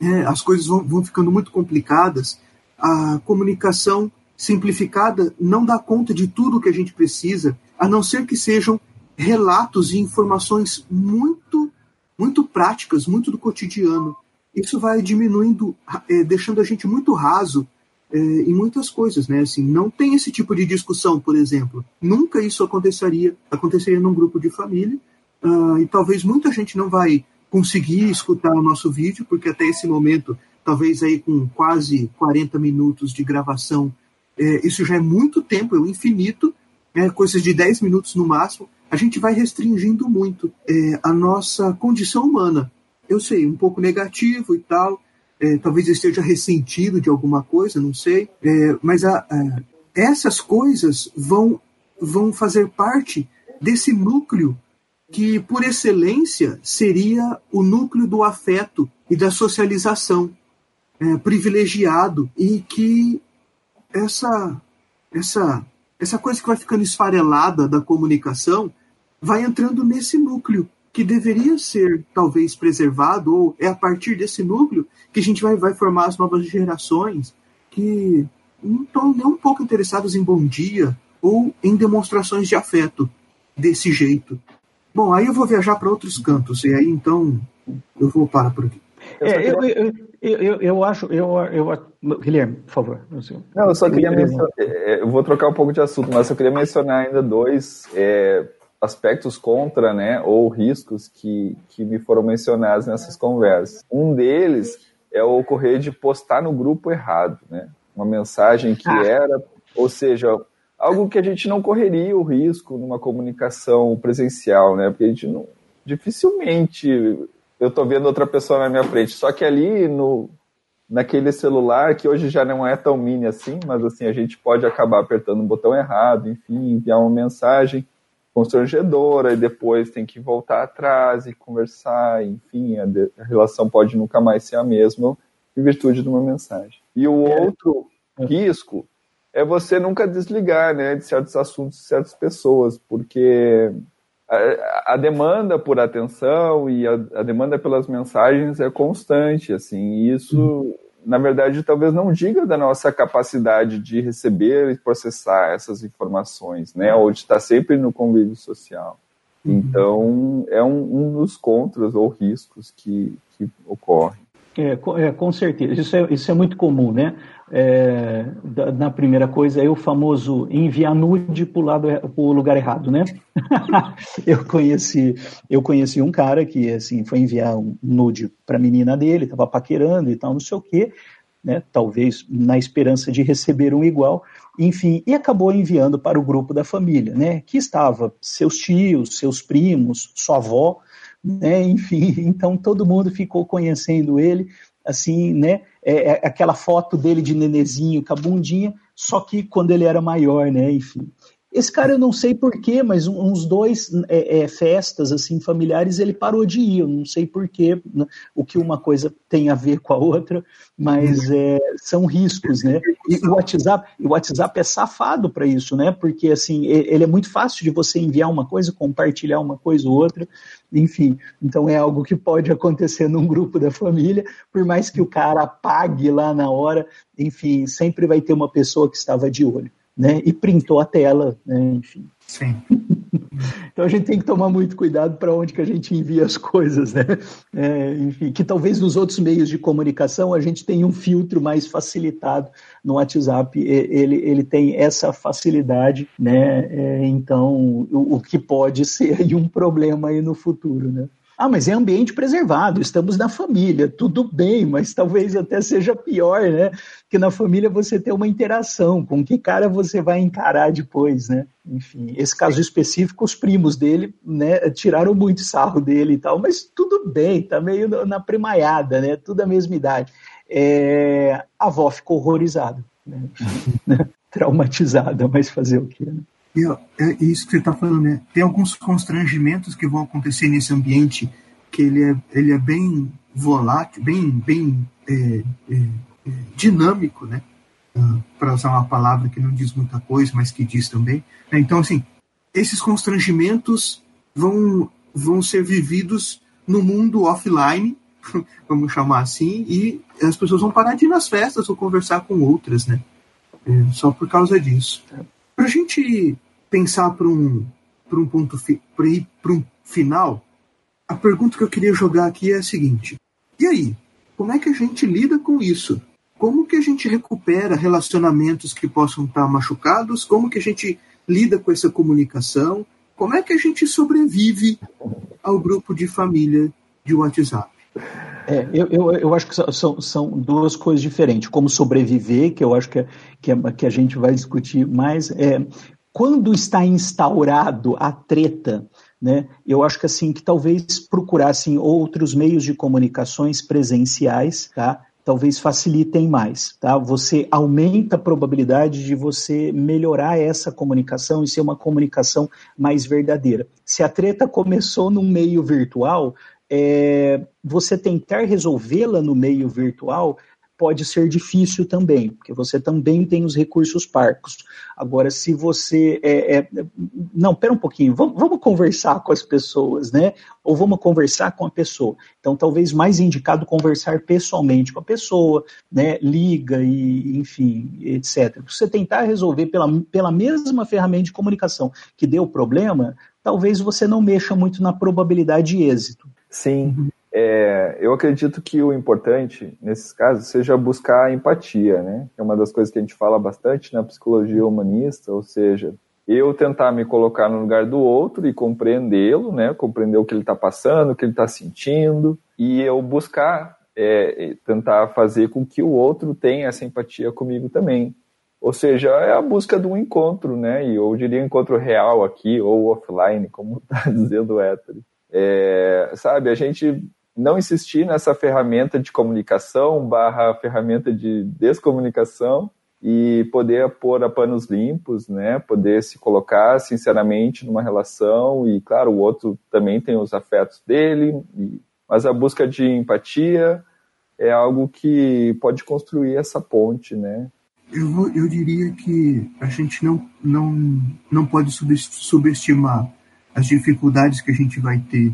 Né? As coisas vão, vão ficando muito complicadas. A comunicação simplificada não dá conta de tudo que a gente precisa, a não ser que sejam relatos e informações muito muito práticas, muito do cotidiano. Isso vai diminuindo, é, deixando a gente muito raso é, em muitas coisas, né? Assim, não tem esse tipo de discussão, por exemplo. Nunca isso aconteceria, aconteceria num grupo de família. Uh, e talvez muita gente não vai conseguir escutar o nosso vídeo, porque até esse momento, talvez aí com quase 40 minutos de gravação, é, isso já é muito tempo, é o infinito, é, coisas de 10 minutos no máximo a gente vai restringindo muito é, a nossa condição humana. Eu sei, um pouco negativo e tal, é, talvez esteja ressentido de alguma coisa, não sei, é, mas a, a, essas coisas vão, vão fazer parte desse núcleo que, por excelência, seria o núcleo do afeto e da socialização é, privilegiado e que essa essa essa coisa que vai ficando esfarelada da comunicação vai entrando nesse núcleo que deveria ser talvez preservado, ou é a partir desse núcleo que a gente vai, vai formar as novas gerações que não estão nem um pouco interessadas em bom dia ou em demonstrações de afeto desse jeito. Bom, aí eu vou viajar para outros cantos, e aí então eu vou parar por aqui. É, eu, eu, eu, eu, acho, eu, eu, Guilherme, por favor. Não, eu só queria mencionar, é, eu vou trocar um pouco de assunto, mas eu queria mencionar ainda dois é, aspectos contra, né, ou riscos que, que me foram mencionados nessas conversas. Um deles é o ocorrer de postar no grupo errado, né, uma mensagem que ah. era, ou seja, algo que a gente não correria o risco numa comunicação presencial, né, porque a gente não, dificilmente eu estou vendo outra pessoa na minha frente, só que ali no naquele celular que hoje já não é tão mini assim, mas assim a gente pode acabar apertando um botão errado, enfim, enviar uma mensagem constrangedora e depois tem que voltar atrás e conversar, enfim, a, de, a relação pode nunca mais ser a mesma em virtude de uma mensagem. E o é. outro é. risco é você nunca desligar, né, de certos assuntos, de certas pessoas, porque a, a demanda por atenção e a, a, demanda pelas mensagens é constante, assim, e isso uhum na verdade, talvez não diga da nossa capacidade de receber e processar essas informações, né? Ou de estar sempre no convívio social. Uhum. Então, é um, um, dos contras ou riscos que, que ocorrem. É, é, com certeza, isso é, isso é muito comum, né? É, na primeira coisa é o famoso enviar nude para o lugar errado, né? eu conheci eu conheci um cara que assim foi enviar um nude para a menina dele, estava paquerando e tal, não sei o quê, né? Talvez na esperança de receber um igual, enfim, e acabou enviando para o grupo da família, né? Que estava seus tios, seus primos, sua avó, né? Enfim, então todo mundo ficou conhecendo ele, assim, né? É, é aquela foto dele de nenezinho com a bundinha, só que quando ele era maior, né? Enfim. Esse cara eu não sei porquê, mas uns dois é, é, festas assim familiares ele parou de ir. Eu não sei porquê, né? o que uma coisa tem a ver com a outra, mas é, são riscos, né? E o WhatsApp, o WhatsApp é safado para isso, né? Porque assim ele é muito fácil de você enviar uma coisa, compartilhar uma coisa ou outra, enfim. Então é algo que pode acontecer num grupo da família, por mais que o cara apague lá na hora, enfim, sempre vai ter uma pessoa que estava de olho né? E printou a tela, né? Enfim. Sim. então a gente tem que tomar muito cuidado para onde que a gente envia as coisas, né? É, enfim, que talvez nos outros meios de comunicação a gente tenha um filtro mais facilitado. No WhatsApp ele, ele tem essa facilidade, né? É, então o, o que pode ser um problema aí no futuro, né? Ah, mas é ambiente preservado, estamos na família, tudo bem, mas talvez até seja pior, né? Que na família você tem uma interação, com que cara você vai encarar depois, né? Enfim, esse caso específico, os primos dele, né, tiraram muito sarro dele e tal, mas tudo bem, tá meio na primaiada, né? Tudo a mesma idade. É, a avó ficou horrorizada, né? traumatizada, mas fazer o quê, né? É isso que você está falando, né? Tem alguns constrangimentos que vão acontecer nesse ambiente que ele é, ele é bem volátil, bem, bem é, é, é dinâmico, né? Uh, Para usar uma palavra que não diz muita coisa, mas que diz também. Né? Então, assim, esses constrangimentos vão, vão ser vividos no mundo offline, vamos chamar assim, e as pessoas vão parar de ir nas festas ou conversar com outras, né? É, só por causa disso. Para a gente pensar para um, um ponto para ir para um final, a pergunta que eu queria jogar aqui é a seguinte: e aí? Como é que a gente lida com isso? Como que a gente recupera relacionamentos que possam estar machucados? Como que a gente lida com essa comunicação? Como é que a gente sobrevive ao grupo de família de WhatsApp? É, eu, eu, eu acho que são, são duas coisas diferentes. Como sobreviver, que eu acho que, é, que, é, que a gente vai discutir mais, é quando está instaurado a treta, né, eu acho que assim que talvez procurassem outros meios de comunicações presenciais, tá? Talvez facilitem mais, tá? Você aumenta a probabilidade de você melhorar essa comunicação e ser uma comunicação mais verdadeira. Se a treta começou num meio virtual, é, você tentar resolvê-la no meio virtual pode ser difícil também, porque você também tem os recursos parcos. Agora, se você é, é não, pera um pouquinho, vamos, vamos, conversar com as pessoas, né? Ou vamos conversar com a pessoa. Então, talvez mais indicado conversar pessoalmente com a pessoa, né? Liga e, enfim, etc. Você tentar resolver pela, pela mesma ferramenta de comunicação que deu problema, talvez você não mexa muito na probabilidade de êxito. Sim. Uhum. É, eu acredito que o importante nesses casos seja buscar a empatia, né? É uma das coisas que a gente fala bastante na psicologia humanista, ou seja, eu tentar me colocar no lugar do outro e compreendê-lo, né? Compreender o que ele está passando, o que ele está sentindo, e eu buscar é, tentar fazer com que o outro tenha essa empatia comigo também. Ou seja, é a busca de um encontro, né? E eu diria encontro real aqui, ou offline, como está dizendo o Héctor. É, sabe, a gente não insistir nessa ferramenta de comunicação barra ferramenta de descomunicação e poder pôr a panos limpos, né? Poder se colocar sinceramente numa relação e, claro, o outro também tem os afetos dele, e, mas a busca de empatia é algo que pode construir essa ponte, né? Eu, eu diria que a gente não, não, não pode subestimar as dificuldades que a gente vai ter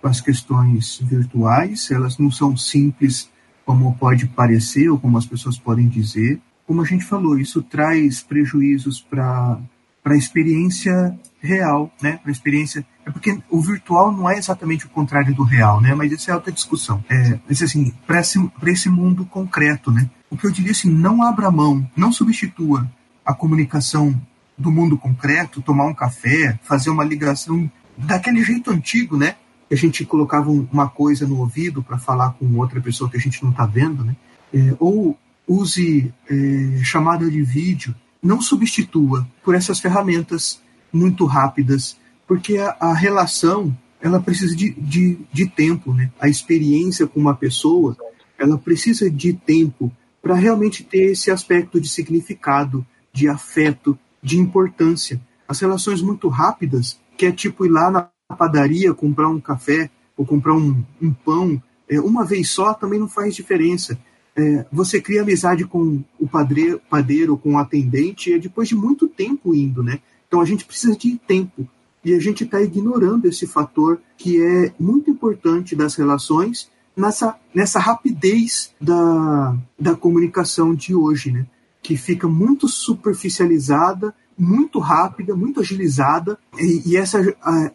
com as questões virtuais, elas não são simples como pode parecer ou como as pessoas podem dizer. Como a gente falou, isso traz prejuízos para a experiência real, né? Para a experiência é porque o virtual não é exatamente o contrário do real, né? Mas isso é outra discussão. É, mas assim, para esse, esse mundo concreto, né? O que eu diria assim, não abra mão, não substitua a comunicação do mundo concreto, tomar um café, fazer uma ligação daquele jeito antigo, né? a gente colocava uma coisa no ouvido para falar com outra pessoa que a gente não está vendo, né? É, ou use é, chamada de vídeo, não substitua por essas ferramentas muito rápidas, porque a, a relação ela precisa de, de, de, tempo, né? A experiência com uma pessoa, ela precisa de tempo para realmente ter esse aspecto de significado, de afeto, de importância. As relações muito rápidas, que é tipo ir lá na padaria comprar um café ou comprar um, um pão é, uma vez só também não faz diferença. É, você cria amizade com o padre, padeiro, com o atendente, é depois de muito tempo indo, né? Então a gente precisa de tempo. E a gente está ignorando esse fator que é muito importante das relações nessa, nessa rapidez da, da comunicação de hoje, né? Que fica muito superficializada muito rápida, muito agilizada, e, e essa,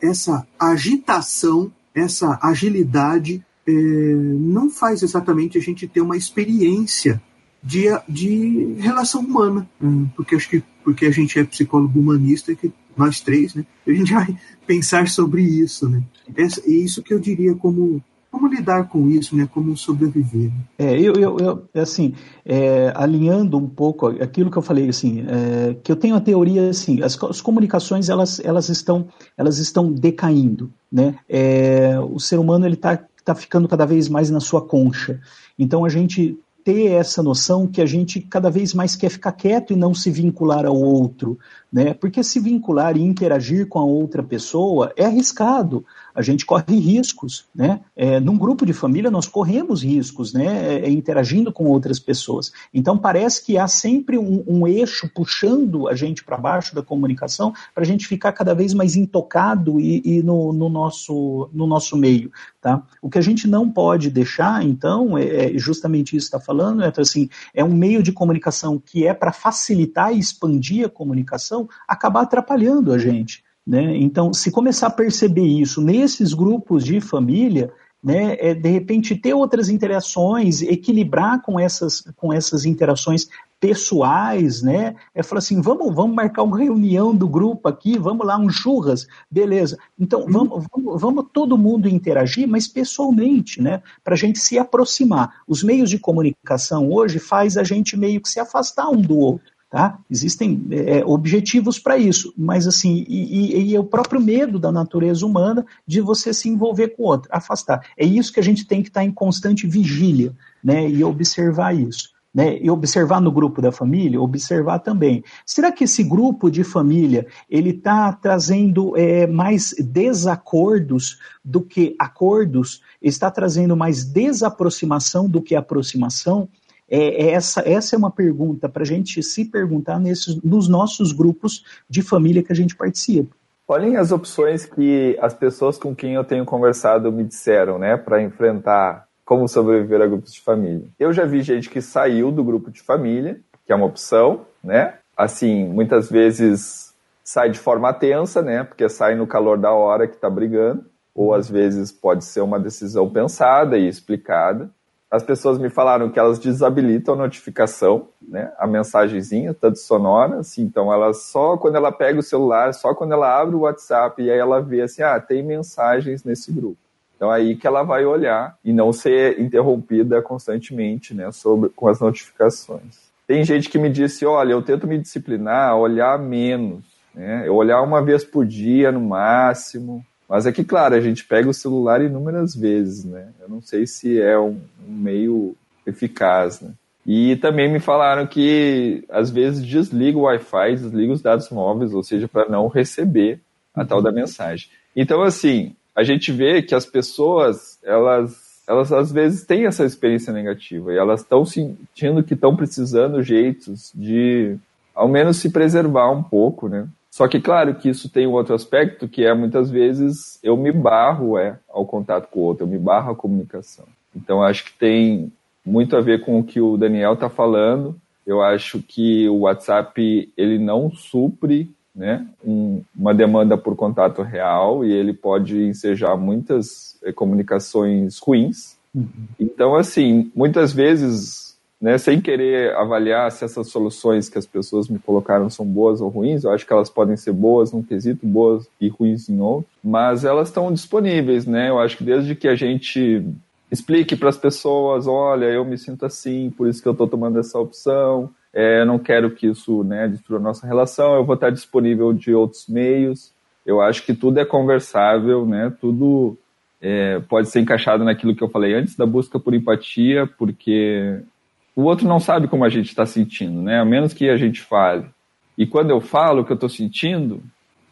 essa agitação, essa agilidade é, não faz exatamente a gente ter uma experiência de, de relação humana, hum, porque acho que porque a gente é psicólogo humanista, que nós três, né, a gente vai pensar sobre isso, né? É isso que eu diria como como lidar com isso, né? Como sobreviver. É, eu, eu, eu assim, é, alinhando um pouco aquilo que eu falei, assim, é, que eu tenho a teoria, assim, as, as, comunicações elas, elas estão, elas estão decaindo, né? É, o ser humano ele está tá ficando cada vez mais na sua concha. Então a gente ter essa noção que a gente cada vez mais quer ficar quieto e não se vincular ao outro, né? Porque se vincular e interagir com a outra pessoa é arriscado a gente corre riscos, né? É, num grupo de família nós corremos riscos, né? É, é interagindo com outras pessoas. Então parece que há sempre um, um eixo puxando a gente para baixo da comunicação para a gente ficar cada vez mais intocado e, e no, no, nosso, no nosso meio, tá? O que a gente não pode deixar, então, é, é justamente isso está falando, é assim, é um meio de comunicação que é para facilitar e expandir a comunicação, acabar atrapalhando a gente. Né? Então, se começar a perceber isso nesses grupos de família, né, é, de repente ter outras interações, equilibrar com essas, com essas interações pessoais, né? É falar assim, vamos, vamos marcar uma reunião do grupo aqui, vamos lá, um churras, beleza. Então, uhum. vamos, vamos, vamos todo mundo interagir, mas pessoalmente, né? Para a gente se aproximar. Os meios de comunicação hoje faz a gente meio que se afastar um do outro. Tá? Existem é, objetivos para isso, mas assim, e, e, e, é o próprio medo da natureza humana de você se envolver com o outro, afastar. É isso que a gente tem que estar tá em constante vigília, né? E observar isso. Né, e observar no grupo da família, observar também. Será que esse grupo de família ele está trazendo é, mais desacordos do que acordos? Está trazendo mais desaproximação do que aproximação? É, é essa, essa é uma pergunta para a gente se perguntar nesses, nos nossos grupos de família que a gente participa. Olhem as opções que as pessoas com quem eu tenho conversado me disseram, né, para enfrentar como sobreviver a grupos de família. Eu já vi gente que saiu do grupo de família, que é uma opção, né? Assim, muitas vezes sai de forma tensa, né? Porque sai no calor da hora que está brigando, ou às vezes pode ser uma decisão pensada e explicada. As pessoas me falaram que elas desabilitam a notificação, né? A mensagenzinha, tanto sonora, assim, então ela só quando ela pega o celular, só quando ela abre o WhatsApp e aí ela vê assim, ah, tem mensagens nesse grupo. Então aí que ela vai olhar e não ser interrompida constantemente, né, sobre com as notificações. Tem gente que me disse, olha, eu tento me disciplinar, olhar menos, né, eu olhar uma vez por dia no máximo. Mas é que, claro, a gente pega o celular inúmeras vezes, né? Eu não sei se é um, um meio eficaz, né? E também me falaram que às vezes desliga o Wi-Fi, desliga os dados móveis, ou seja, para não receber a tal da mensagem. Então, assim, a gente vê que as pessoas, elas, elas às vezes têm essa experiência negativa e elas estão sentindo que estão precisando jeitos de, ao menos, se preservar um pouco, né? Só que, claro, que isso tem um outro aspecto, que é muitas vezes eu me barro é, ao contato com o outro, eu me barro à comunicação. Então, acho que tem muito a ver com o que o Daniel está falando. Eu acho que o WhatsApp ele não supre né, um, uma demanda por contato real e ele pode ensejar muitas é, comunicações ruins. Uhum. Então, assim, muitas vezes, né, sem querer avaliar se essas soluções que as pessoas me colocaram são boas ou ruins, eu acho que elas podem ser boas num quesito, boas e ruins em outro, mas elas estão disponíveis, né? Eu acho que desde que a gente explique para as pessoas, olha, eu me sinto assim, por isso que eu estou tomando essa opção, é, eu não quero que isso né, destrua a nossa relação, eu vou estar disponível de outros meios. Eu acho que tudo é conversável, né? tudo é, pode ser encaixado naquilo que eu falei antes da busca por empatia, porque o outro não sabe como a gente está sentindo, né? a menos que a gente fale. E quando eu falo o que eu estou sentindo,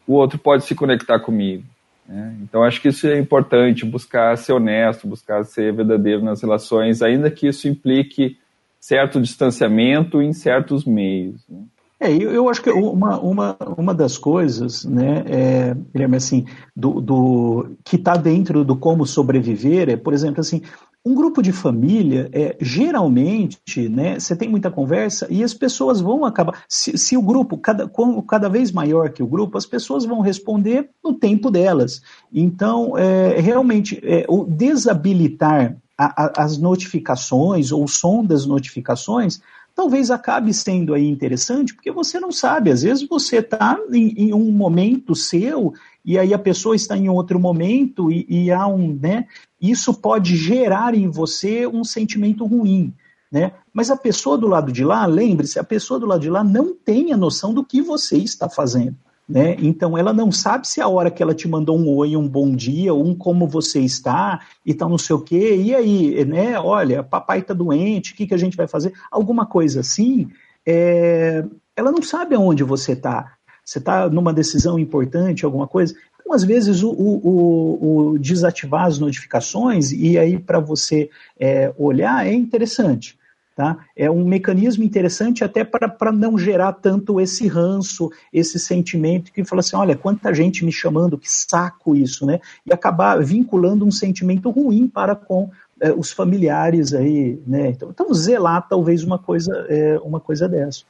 o outro pode se conectar comigo. Né? Então acho que isso é importante, buscar ser honesto, buscar ser verdadeiro nas relações, ainda que isso implique certo distanciamento em certos meios. Né? É, eu, eu, acho que uma, uma, uma das coisas, né, é, Guilherme, assim, do, do que está dentro do como sobreviver é, por exemplo, assim, um grupo de família, é, geralmente, né, você tem muita conversa e as pessoas vão acabar. Se, se o grupo, cada, cada vez maior que o grupo, as pessoas vão responder no tempo delas. Então, é, realmente, é, o desabilitar a, a, as notificações ou o som das notificações, talvez acabe sendo aí interessante, porque você não sabe, às vezes você está em, em, um momento seu e aí a pessoa está em outro momento e, e, há um, né, isso pode gerar em você um sentimento ruim, né? Mas a pessoa do lado de lá, lembre-se, a pessoa do lado de lá não tem a noção do que você está fazendo. Né? Então ela não sabe se a hora que ela te mandou um oi, um bom dia, um como você está e tal, não sei o quê, e aí, né? Olha, papai está doente, o que, que a gente vai fazer? Alguma coisa assim, é... ela não sabe aonde você está. Você está numa decisão importante, alguma coisa. Então, às vezes, o, o, o desativar as notificações e aí para você é, olhar é interessante. Tá? É um mecanismo interessante até para não gerar tanto esse ranço, esse sentimento que fala assim, olha, quanta gente me chamando, que saco isso, né? E acabar vinculando um sentimento ruim para com é, os familiares aí, né? Então, então zelar talvez uma coisa, é, uma coisa dessa.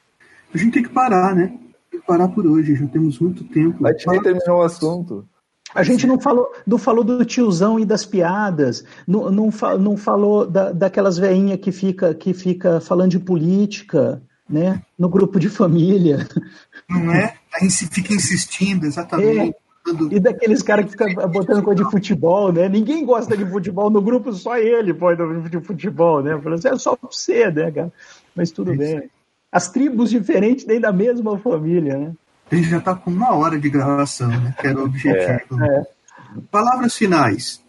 A gente tem que parar, né? Que parar por hoje, já temos muito tempo. A gente nem terminou o assunto. A gente não falou, não falou do tiozão e das piadas, não, não, não falou da, daquelas veinhas que fica, que fica falando de política, né? No grupo de família. Não é? A gente fica insistindo, exatamente. É. E daqueles caras que ficam botando coisa de futebol, né? Ninguém gosta de futebol no grupo, só ele pode de futebol, né? Falando assim, é só você, né, cara? Mas tudo é bem. As tribos diferentes dentro da mesma família, né? A gente já está com uma hora de gravação, né? Que era o objetivo. É, é. Palavras finais.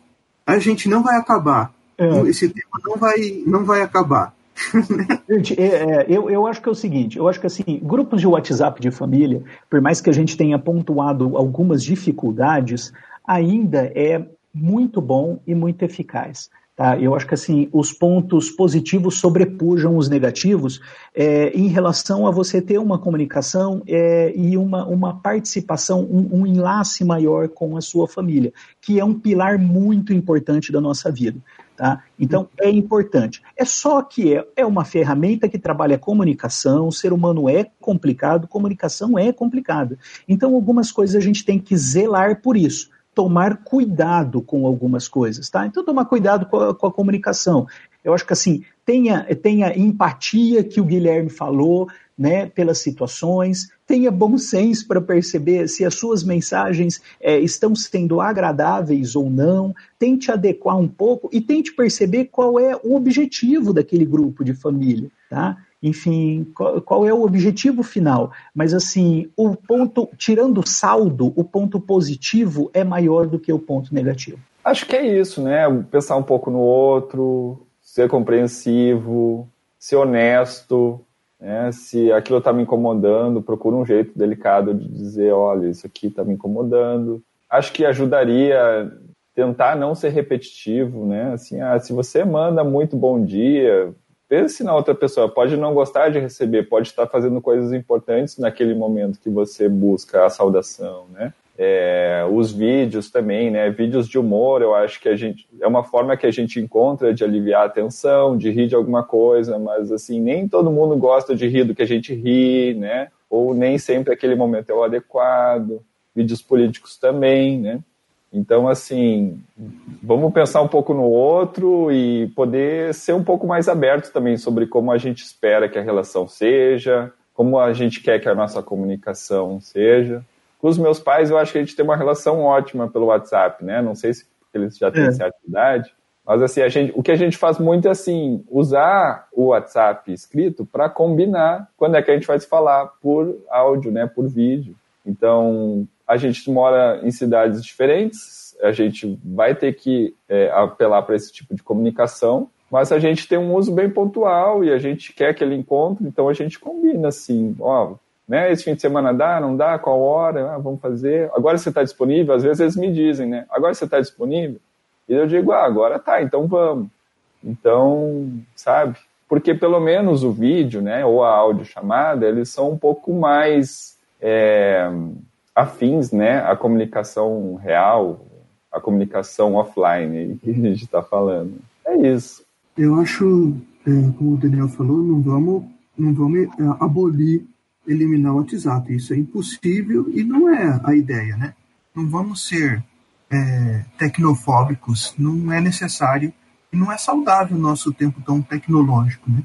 A gente não vai acabar. É. Esse tema não vai, não vai acabar. gente, é, é, eu, eu acho que é o seguinte, eu acho que assim, grupos de WhatsApp de família, por mais que a gente tenha pontuado algumas dificuldades, ainda é muito bom e muito eficaz. Tá? Eu acho que assim os pontos positivos sobrepujam os negativos é, em relação a você ter uma comunicação é, e uma, uma participação, um, um, enlace maior com a sua família, que é um pilar muito importante da nossa vida. Tá? Então é importante. É só que é, é uma ferramenta que trabalha comunicação, o ser humano é complicado, comunicação é complicada. Então algumas coisas a gente tem que zelar por isso tomar cuidado com algumas coisas, tá? Então, tomar cuidado com a, com a comunicação. Eu acho que, assim, tenha, tenha empatia que o Guilherme falou, né, pelas situações, tenha bom senso para perceber se as suas mensagens é, estão sendo agradáveis ou não, tente adequar um pouco e tente perceber qual é o objetivo daquele grupo de família, tá? Enfim, qual, qual, é o objetivo final. Mas assim, o ponto, tirando o saldo, o ponto positivo é maior do que o ponto negativo. Acho que é isso, né? Pensar um pouco no outro, ser compreensivo, ser honesto, né? Se aquilo está me incomodando, procura um jeito delicado de dizer, olha, isso aqui está me incomodando. Acho que ajudaria tentar não ser repetitivo, né? Assim, ah, se você manda muito bom dia, pense na outra pessoa. Pode não gostar de receber, pode estar fazendo coisas importantes naquele momento que você busca a saudação, né? É, os vídeos também, né? Vídeos de humor, eu acho que a gente é uma forma que a gente encontra de aliviar a tensão, de rir de alguma coisa, mas assim nem todo mundo gosta de rir do que a gente ri, né? Ou nem sempre aquele momento é o adequado. Vídeos políticos também, né? Então, assim, vamos pensar um pouco no outro e poder ser um pouco mais aberto também sobre como a gente espera que a relação seja, como a gente quer que a nossa comunicação seja. Com os meus pais, eu acho que a gente tem uma relação ótima pelo WhatsApp, né? Não sei se eles já têm é. certa idade, mas assim, a gente, o que a gente faz muito é assim, usar o WhatsApp escrito para combinar quando é que a gente vai se falar por áudio, né, por vídeo. Então, a gente mora em cidades diferentes, a gente vai ter que é, apelar para esse tipo de comunicação, mas a gente tem um uso bem pontual e a gente quer aquele encontro, então a gente combina assim, ó, né, esse fim de semana dá, não dá, qual hora, ah, vamos fazer, agora você está disponível? Às vezes eles me dizem, né, agora você está disponível? E eu digo, ah, agora tá, então vamos. Então, sabe, porque pelo menos o vídeo, né, ou a audiochamada, eles são um pouco mais... É, afins né, à comunicação real, à comunicação offline que a gente está falando. É isso. Eu acho, é, como o Daniel falou, não vamos, não vamos é, abolir, eliminar o WhatsApp. Isso é impossível e não é a ideia, né? Não vamos ser é, tecnofóbicos, não é necessário e não é saudável o nosso tempo tão tecnológico, né?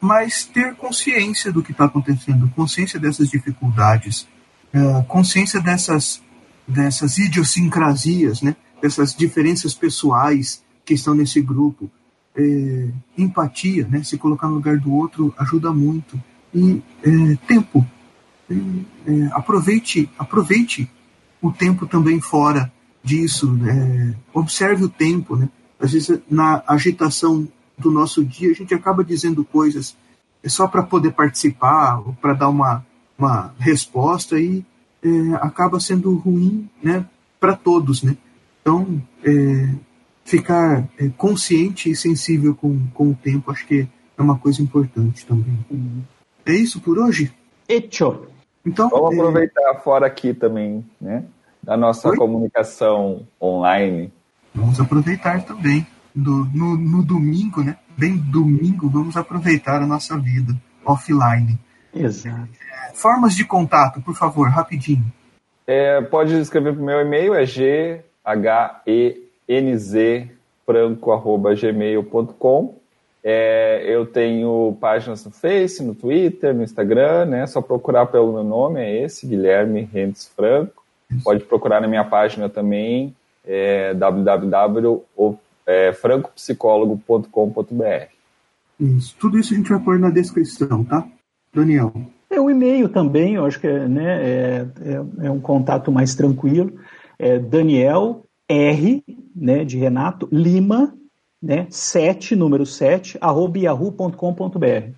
Mas ter consciência do que está acontecendo, consciência dessas dificuldades, é, consciência dessas, dessas idiosincrasias, né? dessas diferenças pessoais que estão nesse grupo. É, empatia, né? se colocar no lugar do outro ajuda muito. E é, tempo. É, é, aproveite, aproveite o tempo também fora disso. Né? Observe o tempo. Né? Às vezes, na agitação do nosso dia, a gente acaba dizendo coisas só para poder participar, ou para dar uma, uma resposta e é, acaba sendo ruim né, para todos. Né? Então, é, ficar é, consciente e sensível com, com o tempo, acho que é uma coisa importante também. É isso por hoje? Hecho. Então, Vamos é, aproveitar fora aqui também, né? Da nossa Oi? comunicação online. Vamos aproveitar também. Do, no, no domingo, né? Bem domingo, vamos aproveitar a nossa vida offline. Exato. Formas de contato, por favor, rapidinho. É, pode escrever para o meu e-mail, é ghenzfranco.gmail.com. É, eu tenho páginas no Face, no Twitter, no Instagram, né? Só procurar pelo meu nome, é esse, Guilherme Rentes Franco. Isso. Pode procurar na minha página também, é, www.francopsicólogo.com.br. Isso, tudo isso a gente vai pôr na descrição, tá? Daniel. É o e-mail também, eu acho que é, né, é, é, é um contato mais tranquilo. É Daniel R, né, de Renato, Lima, né, 7, número 7, arroba yahoo.com.br.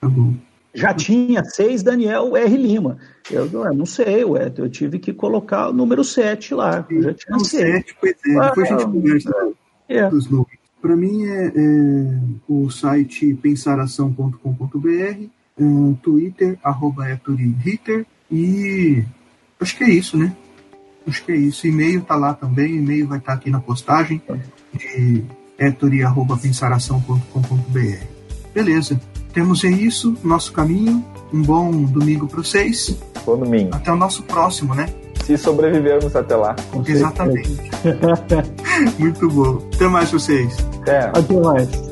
Tá bom. Já tinha seis Daniel R. Lima. Eu, eu não sei, eu, eu tive que colocar o número 7 lá. Já tinha seis. 7, pois é, depois a gente conversa é. dos números. Para mim é, é, o site pensaração.com.br, Twitter, arroba Ritter, e acho que é isso, né? Acho que é isso. E-mail tá lá também, e-mail vai estar tá aqui na postagem de etori.pensaração.com.br. Beleza. Temos é isso, nosso caminho. Um bom domingo para vocês. Bom domingo. Até o nosso próximo, né? Se sobrevivermos até lá. Exatamente. Muito bom. Até mais vocês. Até. Até mais.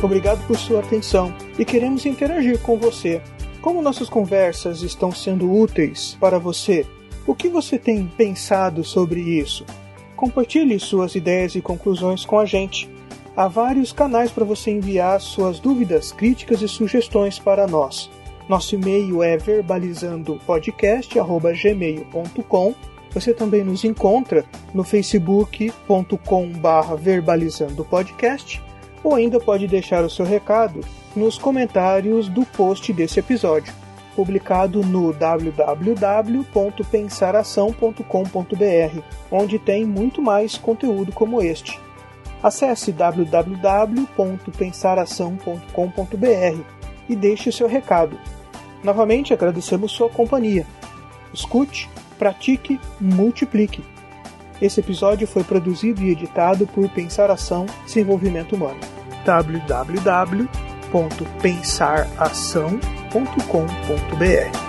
Obrigado por sua atenção e queremos interagir com você. Como nossas conversas estão sendo úteis para você? O que você tem pensado sobre isso? Compartilhe suas ideias e conclusões com a gente. Há vários canais para você enviar suas dúvidas, críticas e sugestões para nós. Nosso e-mail é verbalizandopodcast@gmail.com. Você também nos encontra no facebook.com/verbalizandopodcast ou ainda pode deixar o seu recado nos comentários do post desse episódio, publicado no www.pensaração.com.br, onde tem muito mais conteúdo como este. Acesse www.pensaração.com.br e deixe o seu recado. Novamente agradecemos sua companhia. Escute, pratique, multiplique. Esse episódio foi produzido e editado por Pensar Ação Desenvolvimento Humano. www.pensaração.com.br